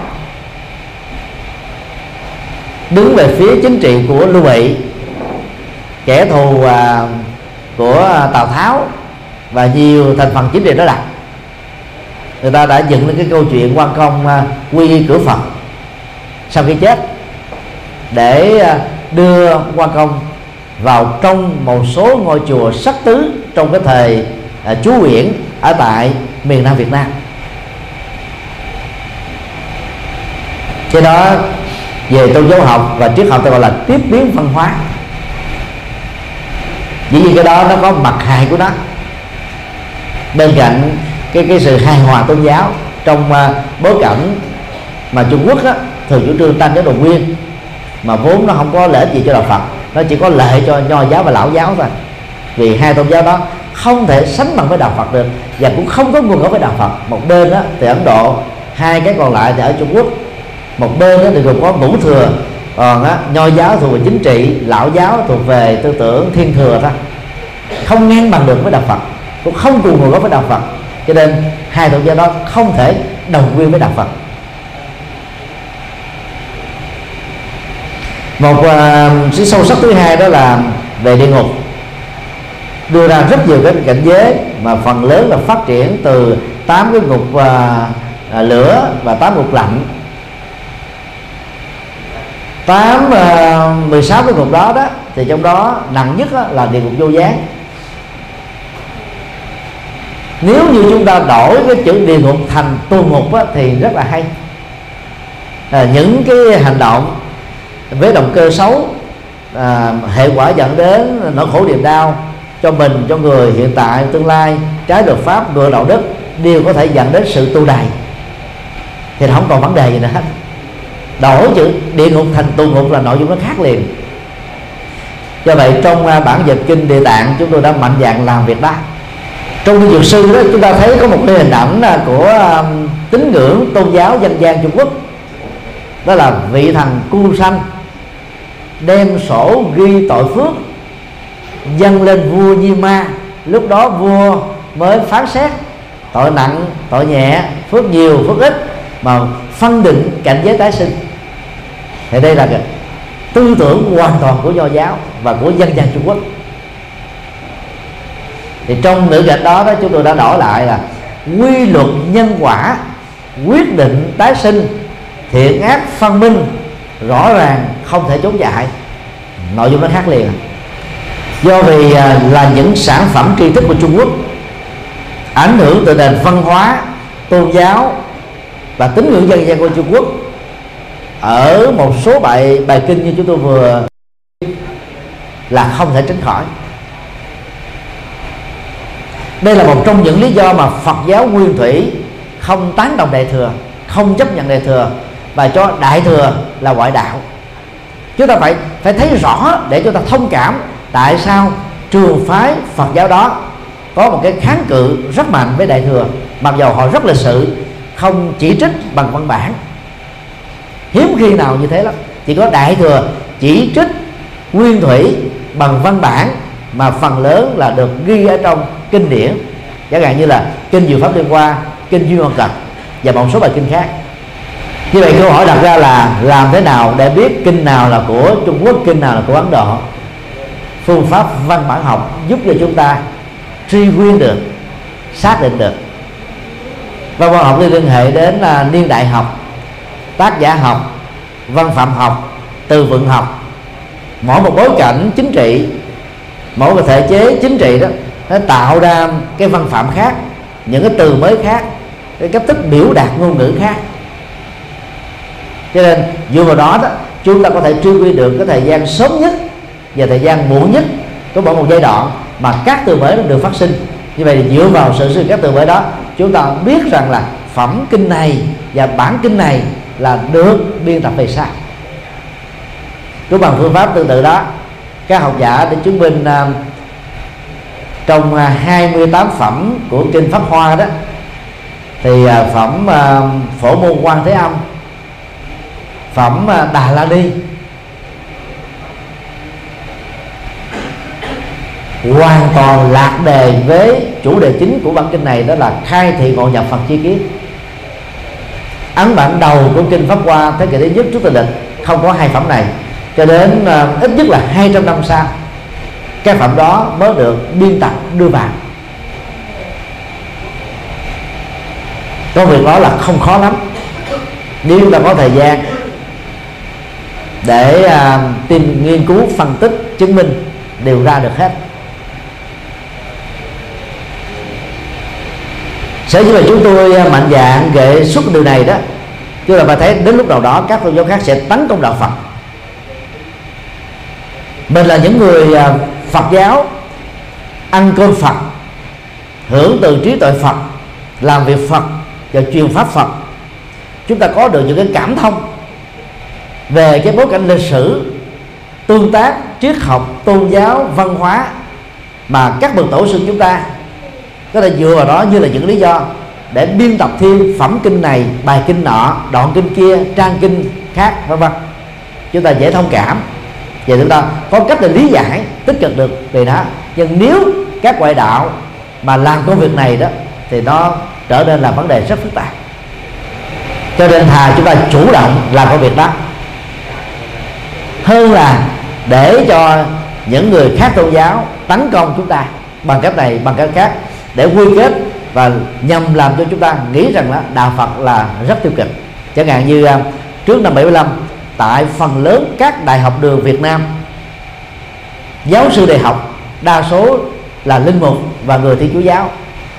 đứng về phía chính trị của lưu bị kẻ thù à, của tào tháo và nhiều thành phần chính trị đó đặt. Người ta đã dựng lên cái câu chuyện quan công à, quy y cửa phật sau khi chết để à, đưa quan công vào trong một số ngôi chùa sắc tứ trong cái thời à, chú Nguyễn ở tại miền Nam Việt Nam. Cái đó về tôn giáo học và triết học tôi gọi là tiếp biến văn hóa. Dĩ nhiên cái đó nó có mặt hại của nó. Bên cạnh cái cái sự hài hòa tôn giáo trong uh, bối cảnh mà Trung Quốc á, thường chủ trương tăng giáo đồng nguyên. Mà vốn nó không có lợi ích gì cho đạo Phật. Nó chỉ có lợi cho nho giáo và lão giáo thôi. Vì hai tôn giáo đó không thể sánh bằng với đạo Phật được. Và cũng không có nguồn gốc với đạo Phật. Một bên đó thì Ấn Độ, hai cái còn lại thì ở Trung Quốc. Một bên đó thì gồm có ngũ thừa. Còn á, nho giáo thuộc về chính trị, lão giáo thuộc về tư tưởng thiên thừa thôi. Không ngang bằng được với đạo Phật. Cũng không cùng nguồn gốc với đạo Phật. Cho nên hai tôn giáo đó không thể đồng nguyên với đạo Phật. Một uh, sâu sắc thứ hai đó là về địa ngục. Đưa ra rất nhiều cái cảnh giới mà phần lớn là phát triển từ tám cái ngục uh, à, lửa và tám ngục lạnh. Tám à, mười 16 cái ngục đó đó thì trong đó nặng nhất đó là địa ngục vô gián. Nếu như chúng ta đổi cái chữ địa ngục thành tu ngục á, thì rất là hay. À, những cái hành động với động cơ xấu à, hệ quả dẫn đến nỗi khổ niềm đau cho mình cho người hiện tại tương lai. Trái luật pháp ngược đạo đức đều có thể dẫn đến sự tu đày. Thì không còn vấn đề gì nữa hết. Đổi chữ địa ngục thành tu ngục là nội dung nó khác liền. Do vậy trong à, bản dịch kinh địa tạng chúng tôi đã mạnh dạng làm việc đó. Trong kinh dược sư đó chúng ta thấy có một cái hình ảnh à, của à, tín ngưỡng tôn giáo dân gian Trung Quốc. Đó là vị thần cu sanh đem sổ ghi tội phước, dâng lên vua Di Ma. Lúc đó vua mới phán xét, tội nặng, tội nhẹ, phước nhiều, phước ít, mà phân định cảnh giới tái sinh. Thì đây là cái tư tưởng hoàn toàn của nho giáo và của dân gian Trung Quốc. Thì trong ngữ cảnh đó đó, chúng tôi đã đổi lại là quy luật nhân quả, quyết định tái sinh, thiện ác phân minh, rõ ràng không thể trốn chạy nội dung nó khác liền. Do vì à, là những sản phẩm tri thức của Trung Quốc, ảnh hưởng từ nền văn hóa, tôn giáo và tín ngưỡng dân gian của Trung Quốc, ở một số bài bài kinh như chúng tôi vừa là không thể tránh khỏi. Đây là một trong những lý do mà Phật giáo nguyên thủy không tán đồng đại thừa, không chấp nhận đại thừa và cho đại thừa là ngoại đạo chúng ta phải phải thấy rõ để chúng ta thông cảm tại sao trường phái Phật giáo đó có một cái kháng cự rất mạnh với đại thừa, mặc dầu họ rất lịch sự, không chỉ trích bằng văn bản. Hiếm khi nào như thế lắm. Chỉ có đại thừa chỉ trích nguyên thủy bằng văn bản mà phần lớn là được ghi ở trong kinh điển. Chẳng hạn như là kinh diệu pháp liên hoa, kinh duy hoàn cật và một số bài kinh khác như vậy câu hỏi đặt ra là làm thế nào để biết kinh nào là của trung quốc, kinh nào là của ấn độ? Phương pháp văn bản học giúp cho chúng ta truy nguyên được, xác định được. Văn bản học liên hệ đến là niên đại học, tác giả học, văn phạm học, từ vựng học. Mỗi một bối cảnh chính trị, mỗi một thể chế chính trị đó, nó tạo ra cái văn phạm khác, những cái từ mới khác, cái cách thức biểu đạt ngôn ngữ khác cho nên dựa vào đó đó chúng ta có thể truy quy được cái thời gian sớm nhất và thời gian muộn nhất của mỗi một giai đoạn mà các từ mới được phát sinh. Như vậy thì dựa vào sự sự các từ mới đó chúng ta biết rằng là phẩm kinh này và bản kinh này là được biên tập về sao cũng bằng phương pháp tương tự đó các học giả để chứng minh uh, trong à, 28 phẩm của kinh pháp hoa đó thì uh, phẩm uh, phổ môn quan thế âm phẩm à, đà la ni hoàn toàn lạc đề với chủ đề chính của bản kinh này đó là khai thị ngộ nhập Phật chi kiến. Ấn bản đầu của kinh pháp hoa thế kỷ thứ nhất trước tây lịch không có hai phẩm này. Cho đến uh, ít nhất là 200 năm sau cái phẩm đó mới được biên tập đưa vào. Công việc đó là không khó lắm. Nếu ta có thời gian để à, tìm nghiên cứu phân tích chứng minh đều ra được hết. Sở dĩ là chúng tôi à, mạnh dạng gợi xuất điều này đó chứ là bà thấy đến lúc nào đó các tôn giáo khác sẽ tấn công đạo phật. Mình là những người à, phật giáo ăn cơm phật hưởng từ trí tuệ phật làm việc phật và truyền pháp phật. Chúng ta có được những cái cảm thông về cái bối cảnh lịch sử, tương tác, triết học, tôn giáo, văn hóa mà các bậc tổ sư chúng ta có thể dựa vào đó như là những lý do để biên tập thêm phẩm kinh này, bài kinh nọ, đoạn kinh kia, trang kinh khác, vân vân. Chúng ta dễ thông cảm. Và chúng ta có cách để lý giải, tích cực được về đó. Nhưng nếu các ngoại đạo mà làm công việc này đó, thì nó trở nên là vấn đề rất phức tạp. Cho nên thà chúng ta chủ động làm công việc đó hơn là để cho những người khác tôn giáo tấn công chúng ta bằng cách này bằng cách khác để quy kết và nhằm làm cho chúng ta nghĩ rằng là đạo Phật là rất tiêu cực. Chẳng hạn như à, trước năm 75 tại phần lớn các đại học đường Việt Nam giáo sư đại học đa số là linh mục và người thiên chúa giáo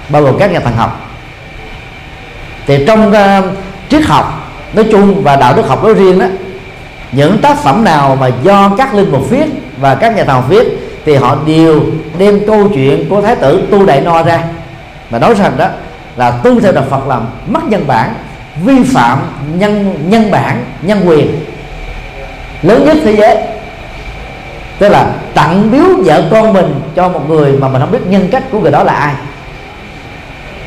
bao gồm các nhà thần học. Thì trong uh, triết học nói chung và đạo đức học nói riêng đó những tác phẩm nào mà do các linh mục viết và các nhà thầu viết thì họ đều đem câu chuyện của thái tử tu đại no ra. Mà nói rằng đó là tu theo đạo Phật làm mất nhân bản vi phạm nhân nhân bản nhân quyền. Lớn nhất thế giới. Tức là tặng biếu vợ con mình cho một người mà mình không biết nhân cách của người đó là ai.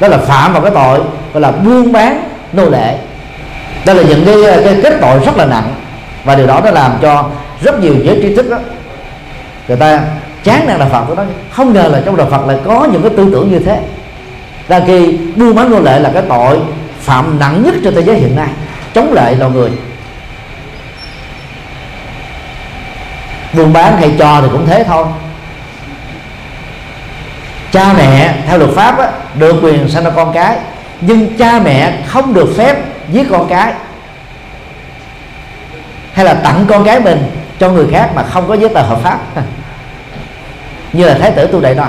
Đó là phạm vào cái tội gọi là buôn bán nô lệ. Đây là những cái, cái kết tội rất là nặng và điều đó nó làm cho rất nhiều giới trí thức đó người ta chán nản đạo Phật của nó. Không ngờ là trong đạo Phật lại có những cái tư tưởng như thế. Ra khi buôn bán nô lệ là cái tội phạm nặng nhất trên thế giới hiện nay chống lại loài người. Buôn bán hay cho thì cũng thế thôi. Cha mẹ theo luật pháp á, được quyền sanh ra con cái nhưng cha mẹ không được phép giết con cái hay là tặng con cái mình cho người khác mà không có giấy tờ hợp pháp? Như là thái tử tu đại nói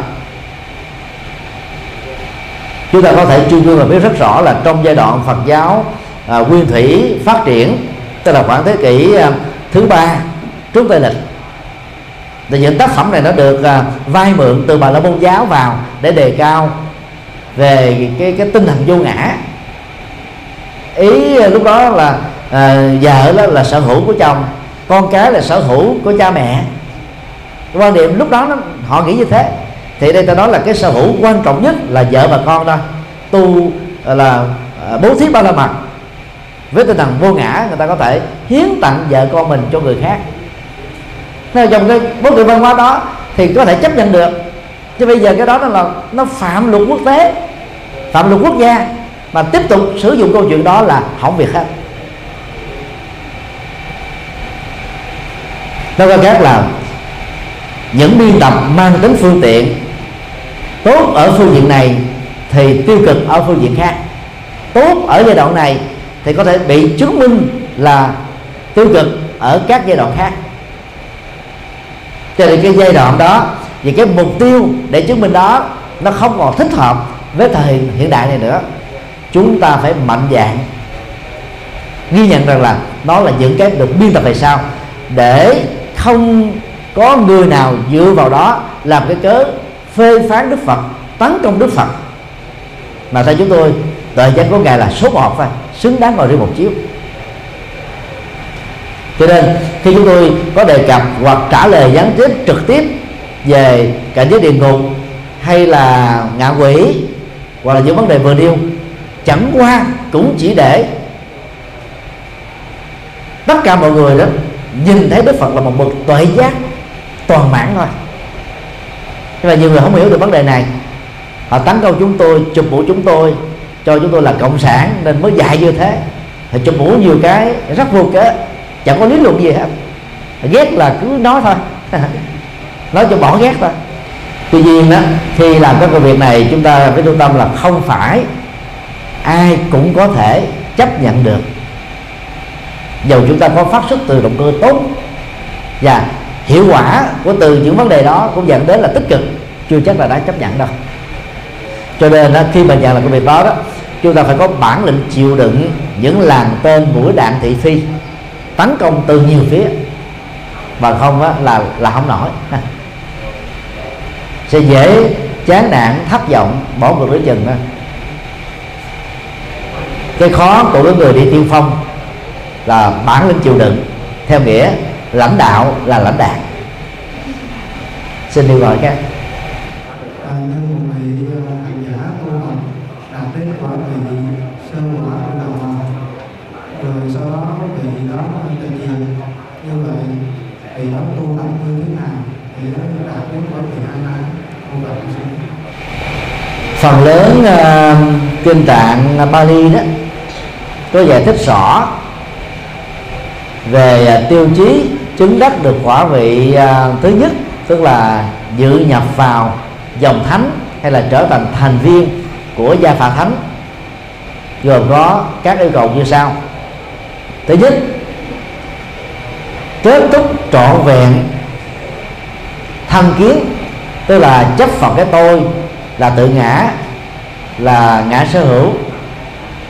chúng ta có thể truy nguyên và biết rất rõ là trong giai đoạn Phật giáo à, nguyên thủy phát triển tức là khoảng thế kỷ à, thứ ba trước tây lịch thì những tác phẩm này nó được à, vay mượn từ bà la môn giáo vào để đề cao về cái cái tinh thần vô ngã. Ý à, lúc đó là à, vợ đó là sở hữu của chồng con cái là sở hữu của cha mẹ. Quan điểm lúc đó nó, họ nghĩ như thế. Thì đây ta nói là cái sở hữu quan trọng nhất là vợ và con đó tu là à, bố thí ba la mật. Với tinh thần vô ngã người ta có thể hiến tặng vợ con mình cho người khác. Nên trong cái bố cục văn hóa đó thì có thể chấp nhận được. Chứ bây giờ cái đó nó là nó phạm luật quốc tế phạm luật quốc gia. Mà tiếp tục sử dụng câu chuyện đó là hỏng việc hết nó có khác là những biên tập mang tính phương tiện tốt ở phương diện này thì tiêu cực ở phương diện khác. Tốt ở giai đoạn này thì có thể bị chứng minh là tiêu cực ở các giai đoạn khác. Cho nên cái giai đoạn đó và cái mục tiêu để chứng minh đó, nó không còn thích hợp với thời hiện đại này nữa. Chúng ta phải mạnh dạng ghi nhận rằng là nó là những cái được biên tập về sau để không có người nào dựa vào đó làm cái cớ phê phán đức phật, tấn công đức phật. Mà theo chúng tôi thời gian của ngài là số một thôi xứng đáng ngồi riêng một chiếu. Cho nên, khi chúng tôi có đề cập hoặc trả lời gián tiếp trực tiếp về cảnh giới địa ngục hay là ngạ quỷ hoặc là những vấn đề vừa nêu, chẳng qua cũng chỉ để tất cả mọi người đó nhìn thấy đức phật là một bậc tuệ giác toàn mãn thôi. Nhưng mà nhiều người không hiểu được vấn đề này. Họ tấn công chúng tôi, chụp mũ chúng tôi, cho chúng tôi là cộng sản nên mới dạy như thế. Thì chụp mũ nhiều cái, rất vô cớ chẳng có lý luận gì hết. Ghét là cứ nói thôi. Nói cho bỏ ghét thôi. Tuy nhiên đó, khi làm các công việc này, chúng ta phải lưu tâm là không phải ai cũng có thể chấp nhận được dầu chúng ta có phát xuất từ động cơ tốt và hiệu quả của từ những vấn đề đó cũng dẫn đến là tích cực chưa chắc là đã chấp nhận đâu. Cho nên đó, khi mà nhận là công việc đó đó chúng ta phải có bản lĩnh chịu đựng những làn tên mũi đạn thị phi tấn công từ nhiều phía. Và không á, là là không nổi. Sẽ dễ chán nản thất vọng bỏ cuộc đối chừng đó cái khó của cái người đi tiên phong là bản lĩnh chịu đựng theo nghĩa lãnh đạo là lãnh đạo xin đi gọi các à, à, phần lớn uh, kinh tạng Bali đó có giải thích rõ về à, tiêu chí chứng đắc được quả vị à, thứ nhất, tức là dự nhập vào dòng thánh hay là trở thành thành viên của gia phả thánh, gồm có các yêu cầu như sau. Thứ nhất, kết thúc trọn vẹn thân kiến, tức là chấp phật cái tôi là tự ngã, là ngã sở hữu,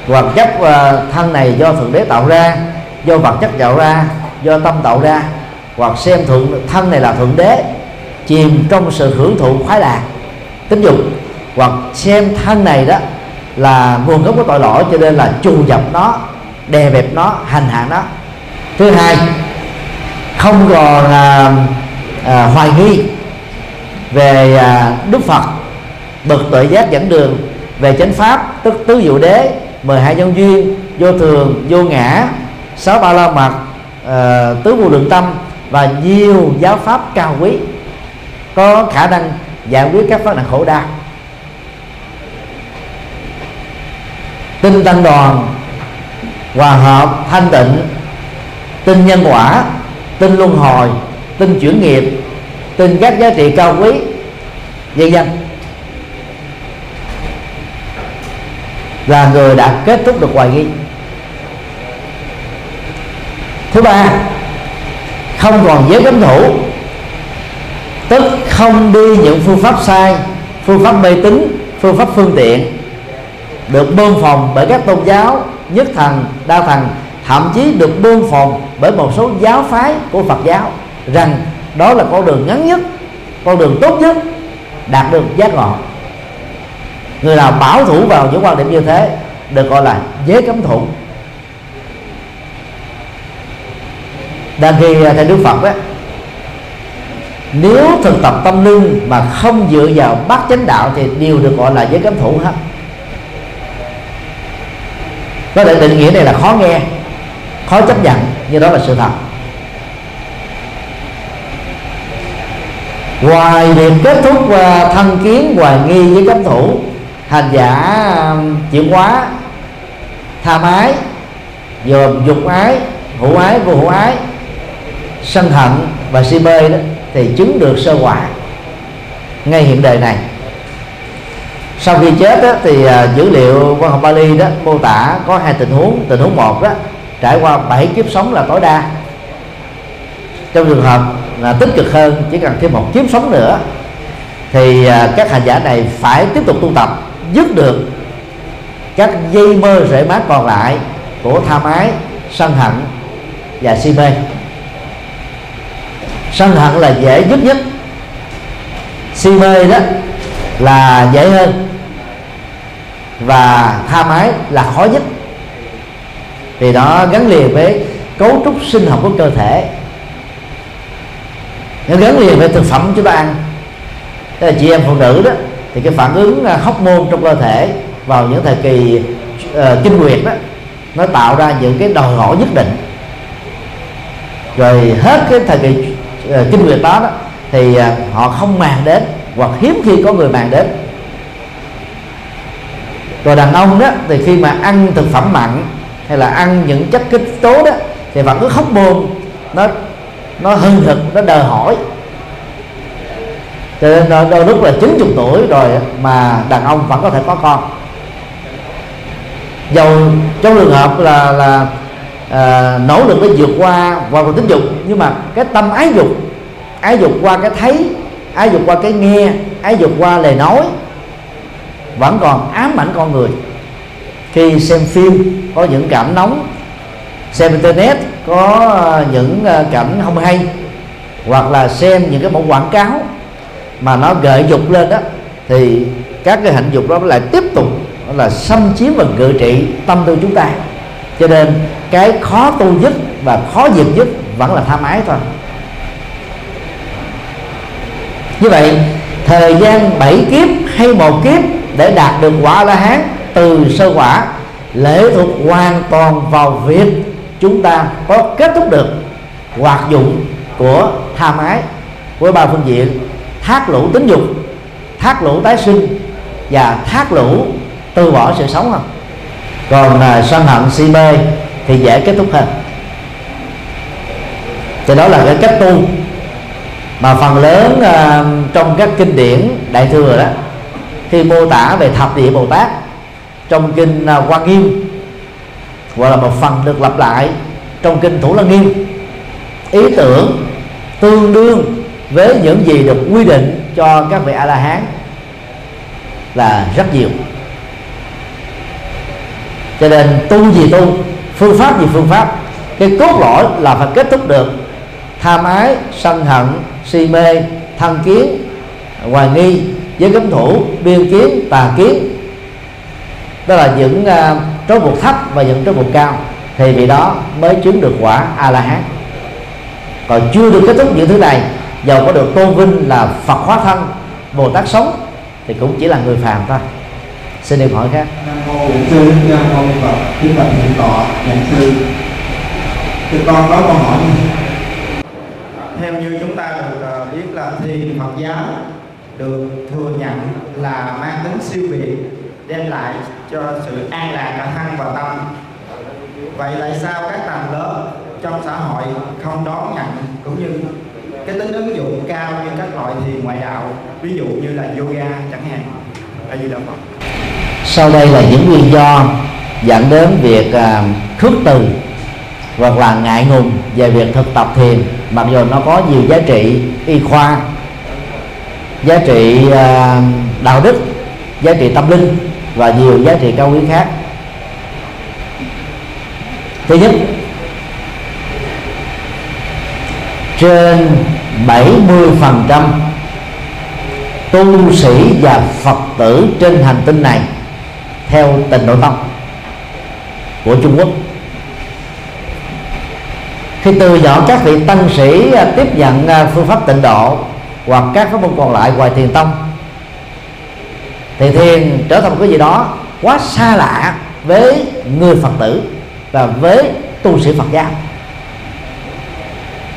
hoặc chấp à, thân này do thượng đế tạo ra do vật chất tạo ra do tâm tạo ra. Hoặc xem thượng thân này là thượng đế chìm trong sự hưởng thụ khoái lạc tính dục. Hoặc xem thân này đó là nguồn gốc của tội lỗi cho nên là trù dập nó đè bẹp nó hành hạ nó. Thứ hai không còn à, à, hoài nghi về à, đức phật bậc tuệ giác dẫn đường về chánh pháp tức tứ diệu đế 12 nhân duyên vô thường vô ngã sáu ba la mật uh, ờ, tứ vô lượng tâm và nhiều giáo pháp cao quý có khả năng giải quyết các vấn nạn khổ đau. Tinh tăng đoàn hòa hợp thanh tịnh tin nhân quả tin luân hồi tin chuyển nghiệp tin các giá trị cao quý dân dân là người đã kết thúc được hoài nghi thứ ba, không còn giới cấm thủ. Tức không đi những phương pháp sai, phương pháp mê tín, phương pháp phương tiện. Được bơm phòng bởi các tôn giáo, nhất thần, đa thần, thậm chí được bơm phòng bởi một số giáo phái của Phật giáo, rằng đó là con đường ngắn nhất, con đường tốt nhất đạt được giác ngộ. Người nào bảo thủ vào những quan điểm như thế, được gọi là giới cấm thủ. Đang khi à, theo thầy đức phật á, nếu thực tập tâm linh mà không dựa vào bát chánh đạo thì đều được gọi là giới cấm thủ hết. Có thể định nghĩa này là khó nghe, khó chấp nhận, nhưng đó là sự thật. Ngoài việc kết thúc à, thân kiến hoài nghi với cấm thủ, hành giả à, chuyển hóa, tham ái gồm dục ái hữu ái, vô hữu ái sân hận và si mê đó thì chứng được sơ quả ngay hiện đời này. Sau khi chết đó, thì à, dữ liệu văn học Bali đó mô tả có hai tình huống. Tình huống một đó trải qua bảy kiếp sống là tối đa. Trong trường hợp là tích cực hơn chỉ cần thêm một kiếp sống nữa thì à, các hành giả này phải tiếp tục tu tập dứt được các dây mơ rễ mát còn lại của tha mái, sân hận và si mê sân hận là dễ dứt nhất. Si mê đó là dễ hơn. Và tha mái là khó nhất. Thì đó gắn liền với cấu trúc sinh học của cơ thể. Nó gắn liền với thực phẩm chúng ta ăn. Thế là chị em phụ nữ đó thì cái phản ứng à, hóc môn trong cơ thể vào những thời kỳ uh, kinh nguyệt đó nó tạo ra những cái đòi hỏi nhất định. Rồi hết cái thời kỳ kinh nguyệt đó, đó thì ờ, họ không màng đến hoặc hiếm khi có người màng đến. Rồi đàn ông đó thì khi mà ăn thực phẩm mặn hay là ăn những chất kích tố đó thì vẫn cứ khóc buồn nó nó hưng hực nó đòi hỏi. Cho nên đôi lúc là 90 tuổi rồi mà đàn ông vẫn có thể có con. Dầu trong trường hợp là là à, nỗ lực để vượt qua qua còn tính dục. Nhưng mà cái tâm ái dục ái dục qua cái thấy ái dục qua cái nghe ái dục qua lời nói vẫn còn ám ảnh con người. Khi xem phim có những cảm nóng xem internet có ờ, những ờ, cảnh không hay hoặc là xem những cái mẫu quảng cáo mà nó gợi dục lên đó thì các cái hạnh dục đó lại tiếp tục là xâm chiếm và ngự trị tâm tư chúng ta cho nên cái khó tu nhất và khó diệt nhất vẫn là tham ái thôi. Như vậy, thời gian bảy kiếp hay một kiếp để đạt được quả la hán từ sơ quả lệ thuộc hoàn toàn vào việc chúng ta có kết thúc được hoạt dụng của tham ái với ba phương diện thác lũ tính dục, thác lũ tái sinh và thác lũ từ bỏ sự sống không? Còn à, sân hận si mê thì dễ kết thúc hơn. Thì đó là cái cách tu mà phần lớn à, trong các kinh điển đại thừa đó khi mô tả về thập địa bồ tát trong kinh à, quan nghiêm gọi là một phần được lặp lại trong kinh thủ lăng nghiêm ý tưởng tương đương với những gì được quy định cho các vị a la hán là rất nhiều cho nên tu gì tu phương pháp gì phương pháp. Cái cốt lõi là phải kết thúc được tham ái sân hận si mê thân kiến hoài nghi giới cấm thủ biên kiến tà kiến. Đó là những uh, trói buộc thấp và những trói buộc cao. Thì vì đó mới chứng được quả a la hán còn chưa được kết thúc những thứ này dầu có được tôn vinh là phật hóa thân bồ tát sống thì cũng chỉ là người phàm thôi xin điểm hỏi khác. Nam mô bổn sư thích ca mâu ni phật kính bạch thượng tọa giảng sư. Thưa con có câu hỏi như theo như chúng ta được ờ, biết là thiền Phật giáo được thừa nhận là mang tính siêu việt đem lại cho sự an lạc cả thân và tâm. Vậy tại sao các tầng lớp trong xã hội không đón nhận cũng như cái tính ứng dụng cao như các loại thiền ngoại đạo ví dụ như là yoga chẳng hạn? A di đà phật sau đây là những nguyên do dẫn đến việc à, khước từ hoặc là ngại ngùng về việc thực tập thiền, mặc dù nó có nhiều giá trị y khoa, giá trị à, đạo đức, giá trị tâm linh và nhiều giá trị cao quý khác. Thứ nhất, trên 70% tu sĩ và Phật tử trên hành tinh này theo tình độ tông của Trung Quốc. Khi từ nhỏ các vị tăng sĩ à, tiếp nhận à, phương pháp tịnh độ hoặc các pháp môn còn lại ngoài thiền tông, thì thiền trở thành một cái gì đó quá xa lạ với người phật tử và với tu sĩ phật giáo.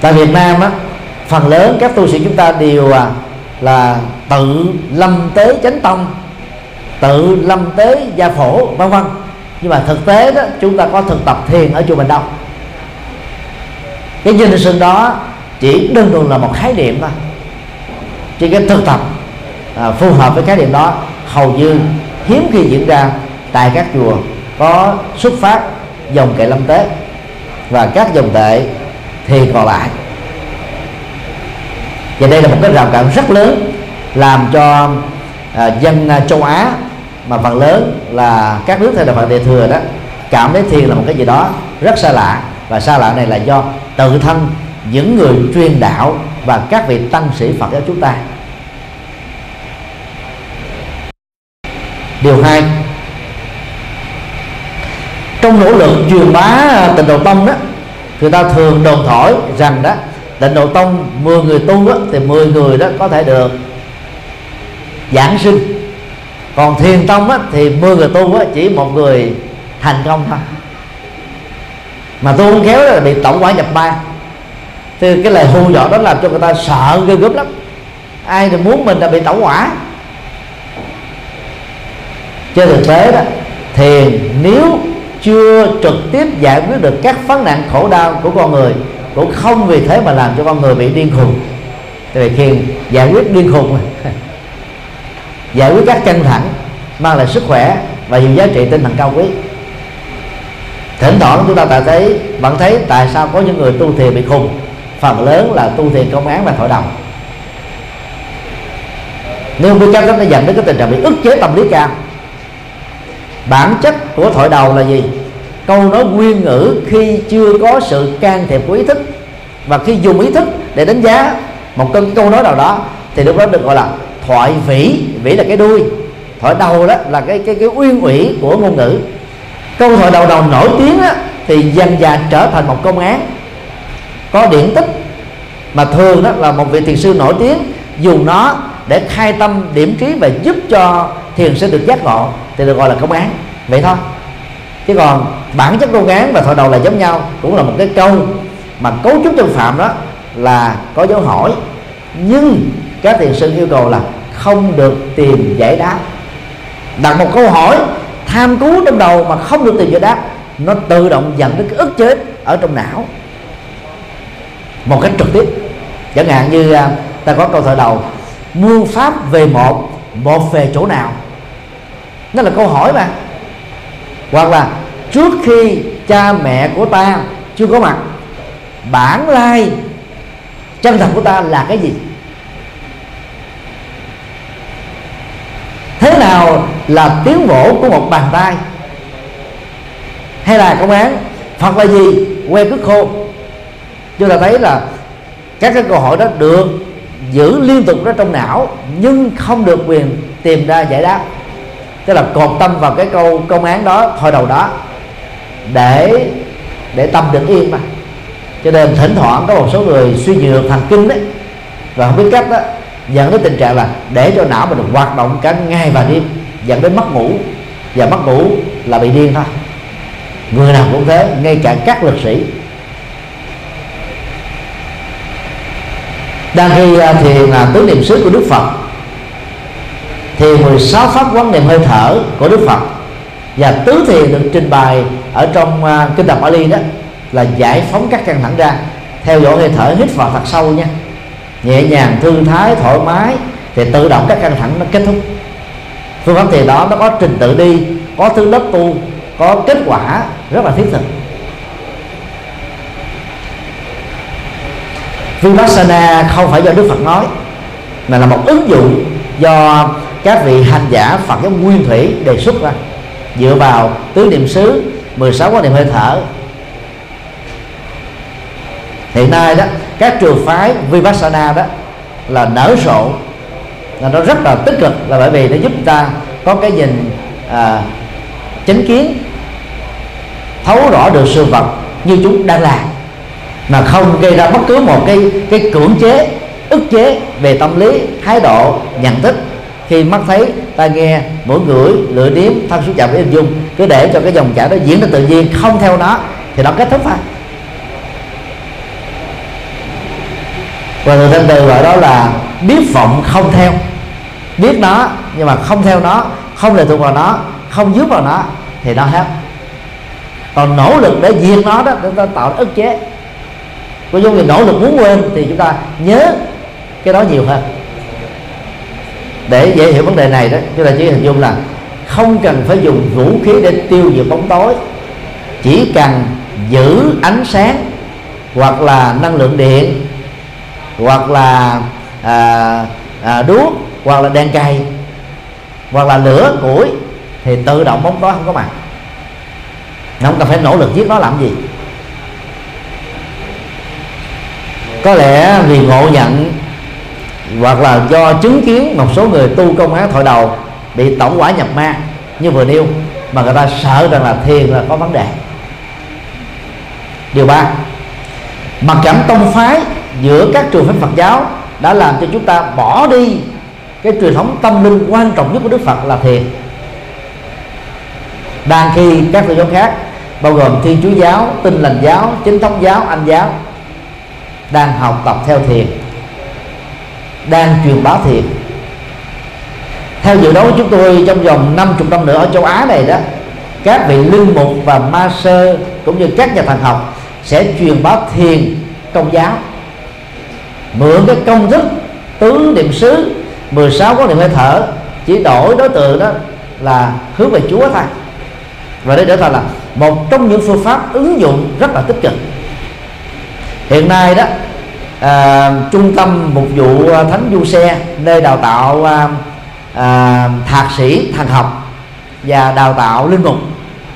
Tại việt nam á, phần lớn các tu sĩ chúng ta đều à, là tự lâm tế chánh tông tự lâm tế gia phổ vân vân. Nhưng mà thực tế đó chúng ta có thực tập thiền ở chùa Bình Đông. Cái danh sinh đó chỉ đơn thuần là một khái niệm thôi. Chỉ cái thực tập à, phù hợp với khái niệm đó hầu như hiếm khi diễn ra tại các chùa có xuất phát dòng kệ lâm tế và các dòng tệ thì còn lại. Và đây là một cái rào cản rất lớn làm cho à, dân châu Á mà phần lớn là các nước theo đạo Phật Đại thừa đó cảm thấy thiền là một cái gì đó rất xa lạ. Và xa lạ này là do tự thân những người truyền đạo và các vị tăng sĩ Phật giáo chúng ta. Điều hai trong nỗ lực truyền bá tịnh độ tông đó người ta thường đồn thổi rằng đó tịnh độ tông 10 người tu đó, thì 10 người đó có thể được giảng sinh còn thiền tông á, thì 10 người tu á, chỉ một người thành công thôi. Mà tu không khéo là bị tổng quả nhập ba thì cái lời hù dọa đó làm cho người ta sợ ghê gớm lắm. Ai thì muốn mình là bị tổng quả. Trên thực tế đó thiền nếu chưa trực tiếp giải quyết được các vấn nạn khổ đau của con người cũng không vì thế mà làm cho con người bị điên khùng. Tại vì thiền giải quyết điên khùng giải quyết các căng thẳng mang lại sức khỏe và nhiều giá trị tinh thần cao quý. Thỉnh thoảng chúng ta đã thấy vẫn thấy tại sao có những người tu thiền bị khùng. Phần lớn là tu thiền công án và thổi đồng. Nếu không biết cách đó nó dẫn đến cái tình trạng bị ức chế tâm lý cao. Bản chất của thổi đầu là gì? Câu nói nguyên ngữ khi chưa có sự can thiệp của ý thức. Và khi dùng ý thức để đánh giá một câu, câu nói nào đó thì lúc đó được gọi là thoại vĩ vĩ là cái đuôi. Thoại đầu đó là cái cái cái uyên ủy của ngôn ngữ. Câu thoại đầu đầu nổi tiếng đó, thì dần dà trở thành một công án. Có điển tích mà thường đó là một vị thiền sư nổi tiếng dùng nó để khai tâm điểm trí và giúp cho thiền sinh được giác ngộ thì được gọi là công án. Vậy thôi. Chứ còn bản chất công án và thoại đầu là giống nhau cũng là một cái câu mà cấu trúc tư phạm đó là có dấu hỏi. Nhưng các thiền sư yêu cầu là không được tìm giải đáp. Đặt một câu hỏi tham cứu trong đầu mà không được tìm giải đáp, nó tự động dẫn đến cái ức chế ở trong não. Một cách trực tiếp. Chẳng hạn như à, ta có câu thoại đầu, muôn pháp về một một về chỗ nào? Nó là câu hỏi mà. Hoặc là, trước khi cha mẹ của ta chưa có mặt, bản lai chân thật của ta là cái gì? Thế nào là tiếng vỗ của một bàn tay? Hay là công án? Phật là gì? Que cứt khô. Chúng ta thấy là các cái câu hỏi đó được giữ liên tục đó trong não, nhưng không được quyền tìm ra giải đáp. Tức là cột tâm vào cái câu công án đó, thôi đầu đó, để để tâm được yên mà. Cho nên thỉnh thoảng có một số người suy nhược thần kinh đấy và không biết cách đó dẫn đến tình trạng là để cho não mình hoạt động cả ngày và đêm, dẫn đến mất ngủ. Và mất ngủ là bị điên thôi. Người nào cũng thế, ngay cả các lực sĩ. Đang khi à, thiền là tứ niệm xứ của đức phật, thì 16 pháp quán niệm hơi thở của đức phật và tứ thiền được trình bày ở trong à, kinh tập Bali đó là giải phóng các căng thẳng ra. Theo dõi hơi thở, hít vào thật sâu nha nhẹ nhàng, thư thái, thoải mái, thì tự động các căng thẳng nó kết thúc. Phương pháp thiền đó, nó có trình tự đi, có thứ lớp tu, có kết quả rất là thiết thực. Vipassana không phải do Đức Phật nói, mà là một ứng dụng do các vị hành giả Phật giáo nguyên thủy đề xuất ra. Dựa vào tứ niệm xứ 16 quan niệm hơi thở. Hiện nay đó các trường phái Vipassana đó là nở rộ. Là nó rất là tích cực là bởi vì nó giúp ta có cái nhìn à, chánh kiến thấu rõ được sự vật như chúng đang làm. Mà không gây ra bất cứ một cái cái cưỡng chế ức chế về tâm lý thái độ nhận thức. Khi mắt thấy ta nghe mũi ngửi lưỡi điếm thân xúc chạm với dung cứ để cho cái dòng chảy đó diễn ra tự nhiên không theo nó thì nó kết thúc thôi. Và người tên từ gọi đó là biết vọng không theo. Biết nó, nhưng mà không theo nó, không lệ thuộc vào nó, không giúp vào nó, thì nó hết. Còn nỗ lực để diệt nó đó, để ta tạo ức chế. Có dung như nỗ lực muốn quên thì chúng ta nhớ cái đó nhiều hơn. Để dễ hiểu vấn đề này đó, chúng ta chỉ hình dung là không cần phải dùng vũ khí để tiêu diệt bóng tối. Chỉ cần giữ ánh sáng hoặc là năng lượng điện hoặc là à, à, đuốc hoặc là đèn cày hoặc là lửa củi thì tự động bóng tối không có mặt. Không cần phải nỗ lực giết nó làm gì. Có lẽ vì ngộ nhận hoặc là do chứng kiến một số người tu công án thổi đầu bị tổng quả nhập ma như vừa nêu mà người ta sợ rằng là thiền là có vấn đề. Điều ba mặc cảm tông phái giữa các trường phái Phật giáo đã làm cho chúng ta bỏ đi cái truyền thống tâm linh quan trọng nhất của Đức Phật là thiền. Đang khi các tôn giáo khác, bao gồm thiên chúa giáo, tinh lành giáo, chính thống giáo, anh giáo, đang học tập theo thiền, đang truyền bá thiền. Theo dự đoán của chúng tôi, trong vòng 50 năm nữa ở châu Á này đó, các vị linh mục và ma sơ cũng như các nhà thần học sẽ truyền bá thiền công giáo mượn cái công thức tứ niệm xứ 16 có niệm hơi thở chỉ đổi đối tượng đó là hướng về Chúa thôi. Và đây trở thành là một trong những phương pháp ứng dụng rất là tích cực. Hiện nay đó à, trung tâm mục vụ à, thánh du xe nơi đào tạo à, à, thạc sĩ thằng học và đào tạo linh mục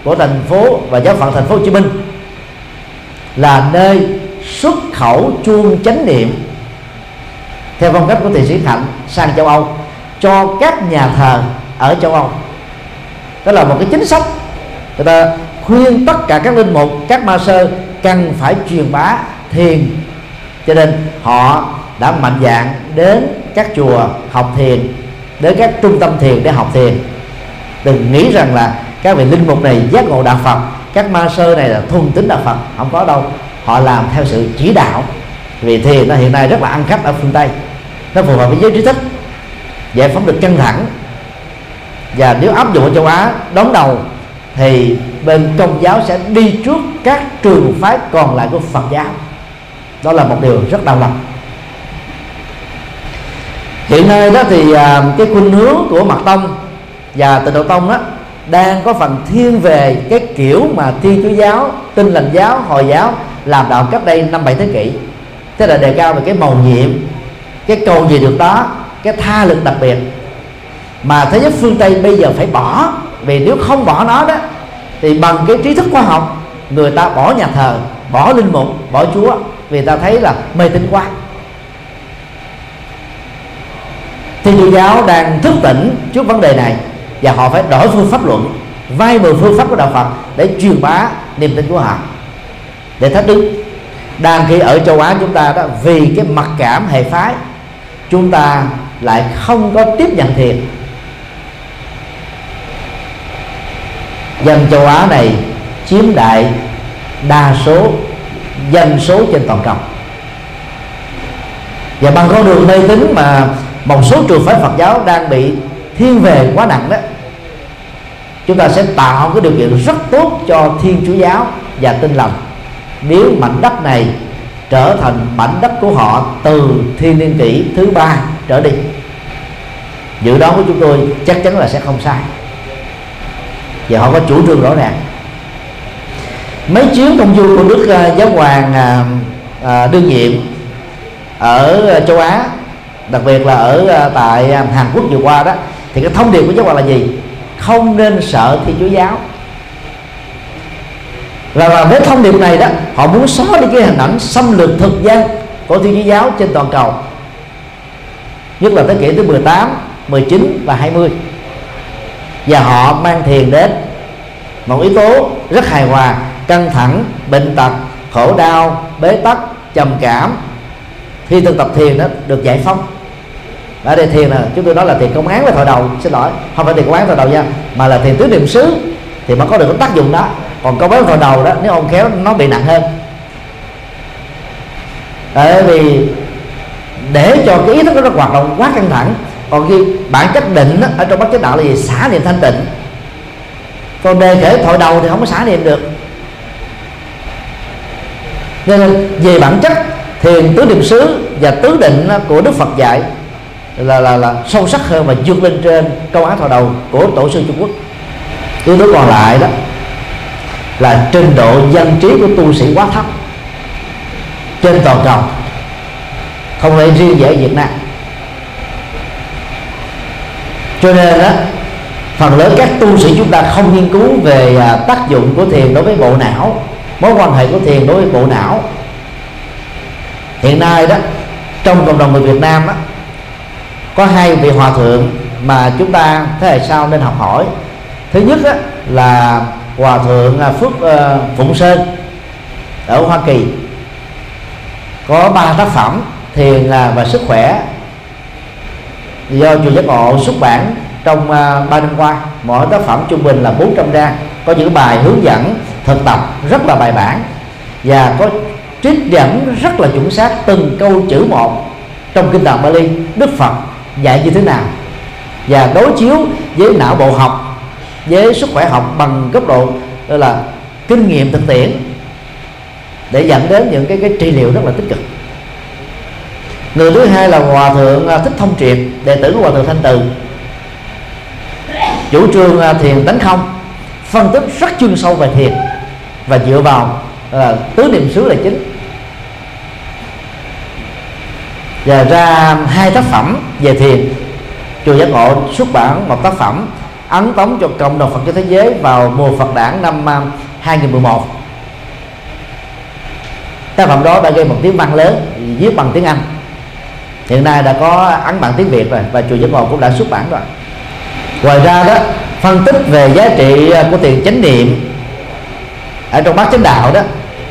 của thành phố và giáo phận thành phố Hồ Chí Minh là nơi xuất khẩu chuông chánh niệm theo phong cách của thiền sĩ Thạnh, sang châu Âu, cho các nhà thờ ở châu Âu. Đó là một cái chính sách. Người ta khuyên tất cả các linh mục, các ma sơ cần phải truyền bá thiền. Cho nên họ đã mạnh dạng đến các chùa học thiền, đến các trung tâm thiền để học thiền. Đừng nghĩ rằng là các vị linh mục này giác ngộ đạo phật, các ma sơ này là thuần tính đạo phật. Không có đâu. Họ làm theo sự chỉ đạo. Vì thiền nó hiện nay rất là ăn khách ở phương tây nó phù hợp với giới trí thức. Giải phóng được căng thẳng. Và nếu áp dụng ở châu á, đón đầu, thì bên công giáo sẽ đi trước các trường phái còn lại của phật giáo. Đó là một điều rất đau lòng. Hiện nay đó thì à, cái khuynh hướng của mặt tông và tịnh độ tông đó đang có phần thiên về cái kiểu mà thiên chúa giáo, tinh lành giáo, hồi giáo làm đạo cách đây năm bảy thế kỷ. Thế là đề cao về cái màu nhiệm cái cầu gì được đó, cái tha lực đặc biệt mà thế giới phương tây bây giờ phải bỏ, vì nếu không bỏ nó đó, thì bằng cái trí thức khoa học, người ta bỏ nhà thờ, bỏ linh mục, bỏ chúa, vì ta thấy là mê tín quá thì chúa giáo đang thức tỉnh trước vấn đề này, và họ phải đổi phương pháp luận, vay mượn phương pháp của đạo phật để truyền bá niềm tin của họ để thách đứng. đang khi ở châu á chúng ta đó, vì cái mặc cảm hệ phái chúng ta lại không có tiếp nhận thiệt. Dân châu á này chiếm đại đa số, dân số trên toàn cầu. Và bằng con đường mê tín mà một số trường phái Phật giáo đang bị thiên về quá nặng đó, chúng ta sẽ tạo cái điều kiện rất tốt cho Thiên Chúa giáo và Tinh lành. Nếu mảnh đất này trở thành mảnh đất của họ từ thiên niên kỷ thứ ba trở đi. Dự đoán của chúng tôi chắc chắn là sẽ không sai. Và họ có chủ trương rõ ràng. Mấy chuyến công du của đức à, giáo hoàng à, à, đương nhiệm ở châu Á, đặc biệt là ở tại Hàn Quốc vừa qua đó, thì cái thông điệp của giáo hoàng là gì? Không nên sợ thiên chúa giáo và với thông điệp này đó họ muốn xóa đi cái hình ảnh xâm lược thực dân của thiên chúa giáo trên toàn cầu. Nhất là thế kỷ thứ 18, 19 và 20 và họ mang thiền đến một yếu tố rất hài hòa căng thẳng bệnh tật khổ đau bế tắc trầm cảm. Khi thực tập thiền đó được giải phóng. Ở đây thiền là chúng tôi nói là thiền công án là thọ đầu xin lỗi không phải thiền công án thổi đầu nha mà là thiền tứ niệm xứ thì mới có được cái tác dụng đó còn có án vào đầu đó nếu ông khéo nó bị nặng hơn. Tại vì để cho cái ý thức nó hoạt động quá căng thẳng còn khi bản chất định đó, ở trong bát chánh đạo là gì? Xả niệm thanh tịnh. Còn đề kể thổi đầu thì không có xả niệm được. Nên về bản chất thiền tứ niệm xứ và tứ định của đức phật dạy là là là sâu sắc hơn và vượt lên trên câu á thọ đầu của tổ sư Trung Quốc. Yếu tố còn lại đó là trình độ dân trí của tu sĩ quá thấp. Trên toàn cầu, không phải riêng về Việt Nam. Cho nên đó phần lớn các tu sĩ chúng ta không nghiên cứu về à, tác dụng của thiền đối với bộ não, mối quan hệ của thiền đối với bộ não. Hiện nay đó, trong cộng đồng người Việt Nam đó có hai vị hòa thượng mà chúng ta thế hệ sau nên học hỏi. Thứ nhất đó là hòa thượng à, phước à, phụng sơn ở hoa kỳ. Có ba tác phẩm thiền là và sức khỏe do chùa giác ngộ xuất bản trong à, ba 3 năm qua. Mỗi tác phẩm trung bình là 400 trang, có những bài hướng dẫn, thực tập rất là bài bản và có trích dẫn rất là chuẩn xác từng câu chữ một trong kinh tạng Bali, Đức Phật dạy như thế nào. Và đối chiếu với não bộ học với sức khỏe học bằng góc độ là, kinh nghiệm thực tiễn, để dẫn đến những cái cái trị liệu rất là tích cực. Người thứ hai là hòa thượng à, thích thông triệt, đệ tử của hòa thượng thanh từ. Chủ trương à, thiền tánh không, phân tích rất chuyên sâu về thiền và dựa vào là tứ niệm xứ là chính. Và ra hai tác phẩm về thiền. Chùa giác ngộ xuất bản một tác phẩm ấn tống cho cộng đồng Phật giáo thế giới vào mùa Phật đản năm à, 2011 tác phẩm đó đã gây một tiếng vang lớn viết bằng tiếng Anh. Hiện nay đã có ấn bản tiếng Việt rồi và chùa giác ngộ cũng đã xuất bản rồi. Ngoài ra đó phân tích về giá trị à, của tiền chánh niệm ở trong bát chánh đạo đó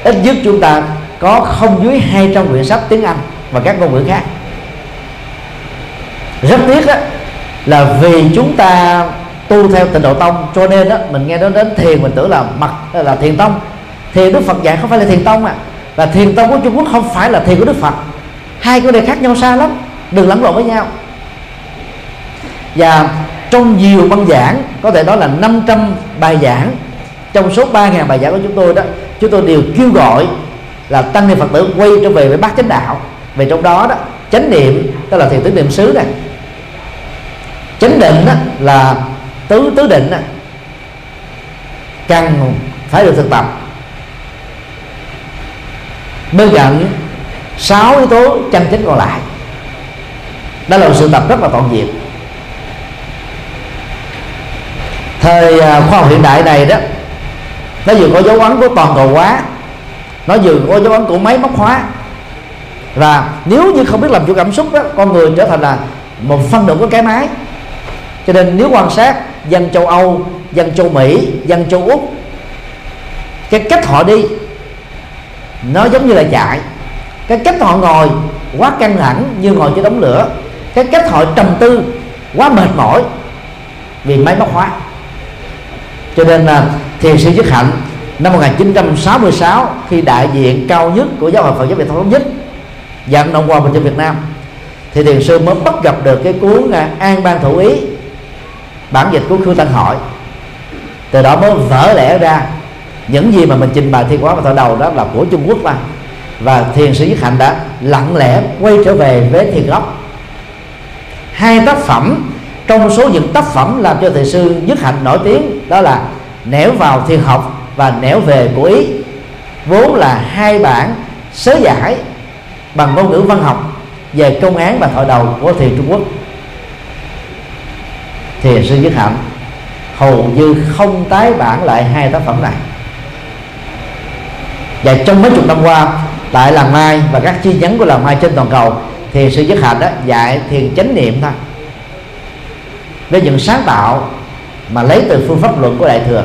ít nhất chúng ta có không dưới 200 quyển sách tiếng Anh và các ngôn ngữ khác. Rất tiếc đó, là vì chúng ta tu theo tịnh độ tông. Cho nên đó mình nghe nói đến thiền mình tưởng là mặt là thiền tông. Thiền đức phật dạy không phải là thiền tông à và thiền tông của trung quốc không phải là thiền của đức phật. Hai cái này khác nhau xa lắm. Đừng lẫn lộn với nhau. Và trong nhiều băng giảng, có thể nói là 500 bài giảng, trong số 3.000 bài giảng của chúng tôi đó, chúng tôi đều kêu gọi là tăng ni phật tử quay trở về với bát chánh đạo. Về trong đó đó, chánh niệm, tức là thiền tứ niệm xứ này, chánh định đó là tứ tứ định đó, cần phải được thực tập. Bên cạnh sáu yếu tố chân chính còn lại đó là một sự tập rất là toàn diện. Thời à, khoa học hiện đại này đó nó vừa có dấu ấn của toàn cầu hóa nó vừa có dấu ấn của máy móc hóa. Và nếu như không biết làm chủ cảm xúc đó con người trở thành là một phân nửa của cái máy. Cho nên nếu quan sát dân châu âu, dân châu mỹ, dân châu úc. Cái cách họ đi, nó giống như là chạy. Cái cách họ ngồi, quá căng thẳng như ngồi trên đống lửa. Cái cách họ trầm tư, quá mệt mỏi vì máy móc hóa. Cho nên là thiền sư Dứt Hạnh, năm 1966 khi đại diện cao nhất của giáo hội Phật giáo Việt Thống nhất, dẫn động qua bên cho Việt Nam, thì thiền sư mới bắt gặp được cái cuốn à, An Ban Thủ Ý bản dịch của Khương Tân Hội từ đó mới vỡ lẽ ra, những gì mà mình trình bày thiên hóa và thọ đầu đó là của Trung Quốc mà. Và thiền sư nhất Hạnh đã lặng lẽ quay trở về với thiền gốc. Hai tác phẩm, trong số những tác phẩm làm cho thầy sư nhất Hạnh nổi tiếng, đó là nẻo vào thiền học và nẻo về của ý. Vốn là hai bản sớ giải bằng ngôn ngữ văn học về công án và thoại đầu của thiền Trung Quốc thiền sư nhất Hạnh hầu như không tái bản lại hai tác phẩm này. Và trong mấy chục năm qua tại làng mai và các chi nhánh của làng mai trên toàn cầu thì sự nhất hạnh đó dạy thiền chánh niệm thôi. Với những sáng tạo mà lấy từ phương pháp luận của đại thừa.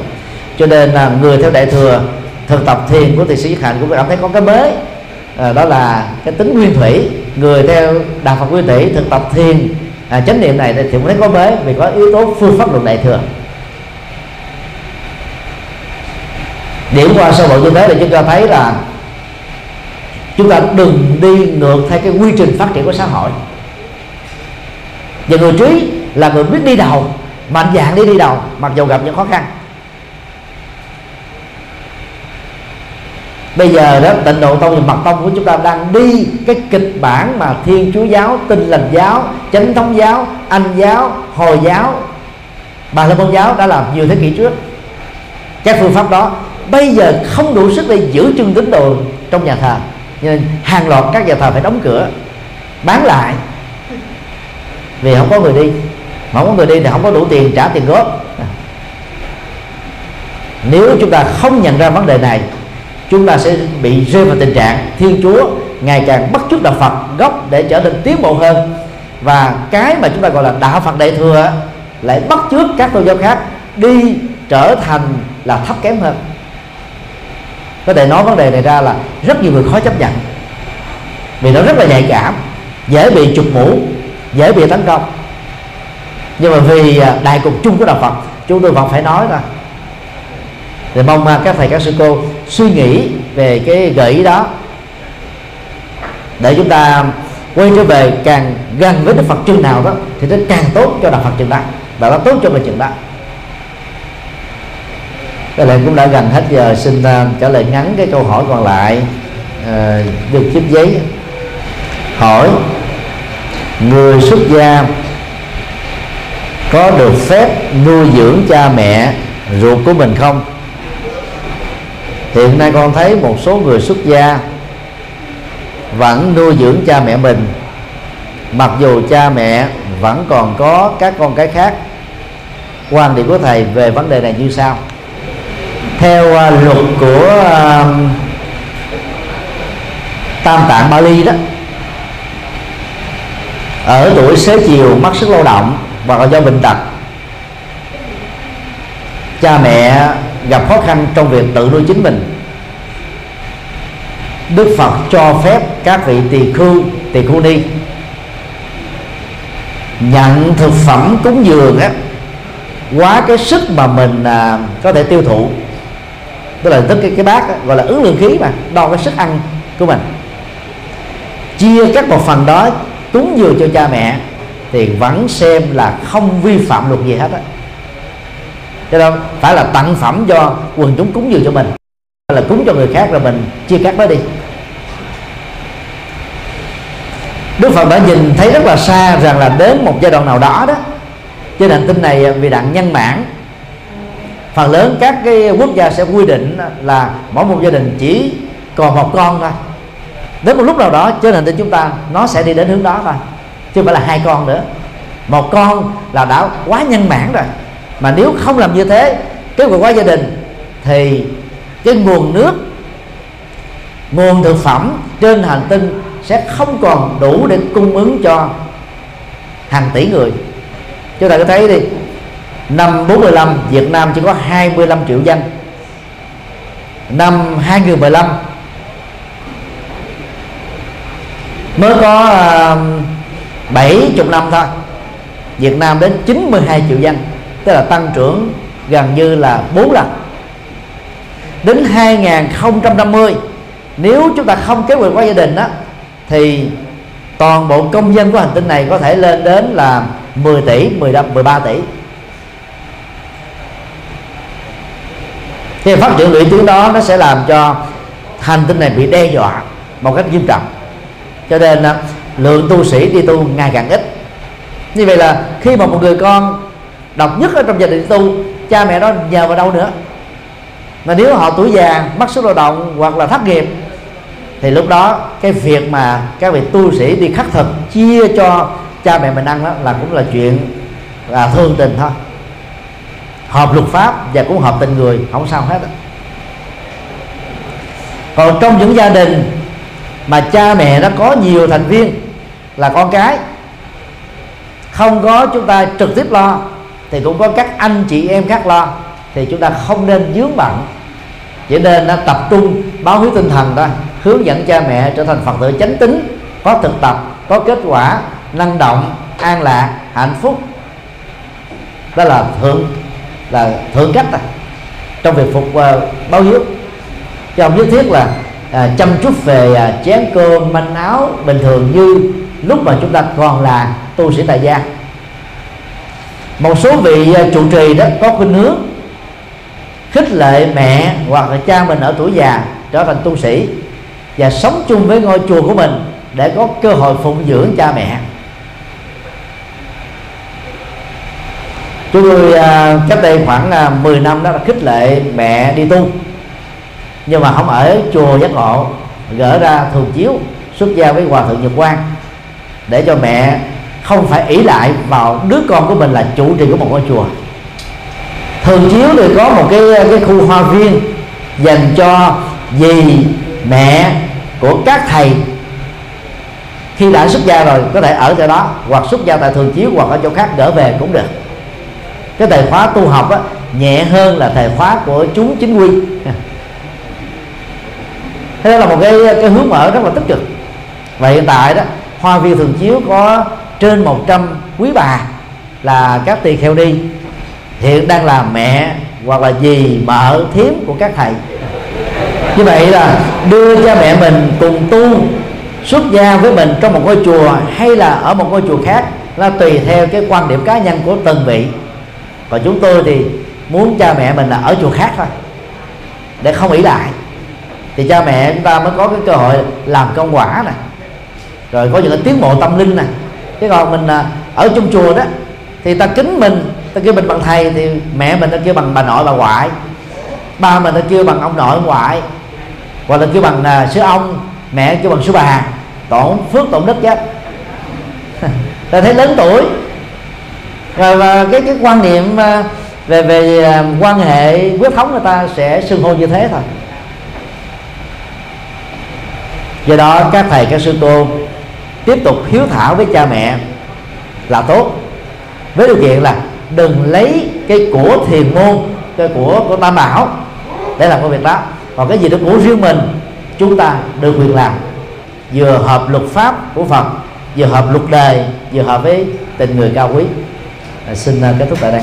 Cho nên là người theo đại thừa thực tập thiền của thiền sĩ nhất hạnh cũng cảm thấy có cái mới. À, đó là cái tính nguyên thủy. Người theo đạo phật nguyên thủy thực tập thiền à, chánh niệm này thì cũng thấy có bế vì có yếu tố phương pháp luận đại thừa. Điểm qua sơ bộ như thế thì chúng ta thấy là chúng ta đừng đi ngược theo cái quy trình phát triển của xã hội. Và người trí là người biết đi đầu mạnh dạng đi đi đầu mặc dù gặp những khó khăn. Bây giờ đó, tịnh độ tông và mật tông của chúng ta đang đi cái kịch bản mà thiên chúa giáo tinh lành giáo, chánh thống giáo, anh giáo, hồi giáo. Bà la môn giáo đã làm nhiều thế kỷ trước. Các phương pháp đó bây giờ không đủ sức để giữ chân tín đồ trong nhà thờ. Nên hàng loạt các nhà thờ phải đóng cửa, bán lại. Vì không có người đi. Mà không có người đi thì không có đủ tiền trả tiền góp. Nếu chúng ta không nhận ra vấn đề này chúng ta sẽ bị rơi vào tình trạng thiên chúa ngày càng bắt chước đạo phật gốc để trở nên tiến bộ hơn. Và cái mà chúng ta gọi là đạo phật đại thừa lại bắt chước các tôn giáo khác đi trở thành là thấp kém hơn. Có thể nói vấn đề này ra là rất nhiều người khó chấp nhận. Vì nó rất là nhạy cảm, dễ bị chụp mũ, dễ bị tấn công. Nhưng mà vì à, đại cục chung của đạo Phật, chúng tôi vẫn phải nói thôi thì mong à, các thầy, các sư cô suy nghĩ về cái gợi ý đó. Để chúng ta quay trở về càng gần với Đức Phật chừng nào đó thì nó càng tốt cho đạo Phật chừng đó và nó tốt cho mình chừng đó cái này cũng đã gần hết giờ xin uh, trả lời ngắn cái câu hỏi còn lại. Uh, được chiếc giấy. Hỏi người xuất gia có được phép nuôi dưỡng cha mẹ ruột của mình không? Hiện nay con thấy một số người xuất gia vẫn nuôi dưỡng cha mẹ mình. Mặc dù cha mẹ vẫn còn có các con cái khác quan điểm của thầy về vấn đề này như sau. Theo uh, luật của uh, tam tạng Bali đó ở tuổi xế chiều mất sức lao động và do bệnh tật cha mẹ gặp khó khăn trong việc tự nuôi chính mình. Đức Phật cho phép các vị tỳ khưu tỳ khưu ni nhận thực phẩm cúng dường á quá cái sức mà mình à, có thể tiêu thụ. Tức là tức cái cái bát đó, gọi là ứng lượng khí mà đo cái sức ăn của mình. Chia các một phần đó cúng dường cho cha mẹ thì vẫn xem là không vi phạm luật gì hết á cho nên phải là tặng phẩm cho quần chúng cúng dường cho mình. Hay là cúng cho người khác rồi mình chia cắt nó đi. Đức Phật đã nhìn thấy rất là xa rằng là đến một giai đoạn nào đó đó, trên hành tinh này vì đặng nhân mãn, phần lớn các cái quốc gia sẽ quy định là mỗi một gia đình chỉ còn một con thôi. Đến một lúc nào đó, trên hành tinh chúng ta, nó sẽ đi đến hướng đó thôi, chứ không phải là hai con nữa. Một con là đã quá nhân mãn rồi mà nếu không làm như thế cái cuộc quá gia đình thì cái nguồn nước nguồn thực phẩm trên hành tinh sẽ không còn đủ để cung ứng cho hàng tỷ người. Chúng ta có thấy đi năm 45 Việt Nam chỉ có 25 triệu dân. Năm 2015 mới có à, uh, 70 năm thôi Việt Nam đến 92 triệu dân tức là tăng trưởng gần như là 4 lần. Đến 2050 nếu chúng ta không kế hoạch hóa gia đình đó thì toàn bộ công dân của hành tinh này có thể lên đến là 10 tỷ 15 13 tỷ. Thì phát triển lũy tiến đó, nó sẽ làm cho hành tinh này bị đe dọa một cách nghiêm trọng. Cho nên lượng tu sĩ đi tu ngày càng ít. Như vậy là khi mà một người con độc nhất ở trong gia đình tu, cha mẹ đó nhờ vào đâu nữa? Mà nếu họ tuổi già mất sức lao động hoặc là thất nghiệp, thì lúc đó cái việc mà các vị tu sĩ đi khắc thực, chia cho cha mẹ mình ăn đó là cũng là chuyện là thương tình thôi. Hợp luật pháp và cũng hợp tình người, không sao hết còn trong những gia đình mà cha mẹ nó có nhiều thành viên là con cái, không có chúng ta trực tiếp lo thì cũng có các anh chị em khác lo. Thì chúng ta không nên dướng bận. Chỉ nên nó tập trung báo hiếu tinh thần đó hướng dẫn cha mẹ trở thành phật tử chánh tính có thực tập có kết quả năng động an lạc hạnh phúc. Đó là thượng là thượng cách à, trong việc phục uh, báo hiếu. Chứ không nhất thiết là à, chăm chút về à, chén cơm manh áo bình thường như lúc mà chúng ta còn là tu sĩ tại gia một số vị à, trụ trì đó có khuynh hướng khích lệ mẹ hoặc là cha mình ở tuổi già trở thành tu sĩ và sống chung với ngôi chùa của mình để có cơ hội phụng dưỡng cha mẹ. Chúng tôi uh, cách đây khoảng à, uh, 10 năm đó là khích lệ mẹ đi tu. Nhưng mà không ở chùa giác ngộ gỡ ra thường chiếu xuất gia với hòa thượng nhật quang để cho mẹ không phải ỷ lại vào đứa con của mình là chủ trì của một ngôi chùa. Thường chiếu thì có một cái cái khu hoa viên dành cho dì mẹ của các thầy. Khi đã xuất gia rồi có thể ở tại đó hoặc xuất gia tại thường chiếu hoặc ở chỗ khác gỡ về cũng được. Cái thời khóa tu học á, nhẹ hơn là thời khóa của chúng chính quy. Thế đó là một cái cái hướng mở rất là tích cực. Và hiện tại đó hoa viên thường chiếu có trên 100 quý bà là các tỳ kheo đi. Hiện đang là mẹ hoặc là dì mợ thiếm của các thầy. Như vậy là đưa cha mẹ mình cùng tu, xuất gia với mình trong một ngôi chùa hay là ở một ngôi chùa khác là tùy theo cái quan điểm cá nhân của từng vị. Còn chúng tôi thì muốn cha mẹ mình là ở chùa khác thôi, để không ỷ lại. Thì cha mẹ chúng ta mới có cái cơ hội làm công quả này rồi có những cái tiến bộ tâm linh này chứ còn mình à, ở trong chùa đó thì ta kính mình ta kêu mình bằng thầy thì mẹ mình ta kêu bằng bà nội bà ngoại. Ba mình ta kêu bằng ông nội ông ngoại. Hoặc là kêu bằng à, uh, sư ông mẹ kêu bằng sư bà. Tổn phước tổn đức chứ. Ta thấy lớn tuổi. Rồi và cái cái quan niệm à, về về à, quan hệ huyết thống người ta sẽ xưng hô như thế thôi. Do đó các thầy các sư cô tiếp tục hiếu thảo với cha mẹ là tốt. Với điều kiện là đừng lấy cái của thiền môn cái của của tam bảo để làm công việc đó. Còn cái gì đó của riêng mình chúng ta được quyền làm. Vừa hợp luật pháp của phật vừa hợp luật đời vừa hợp với tình người cao quý. À, xin kết thúc tại đây.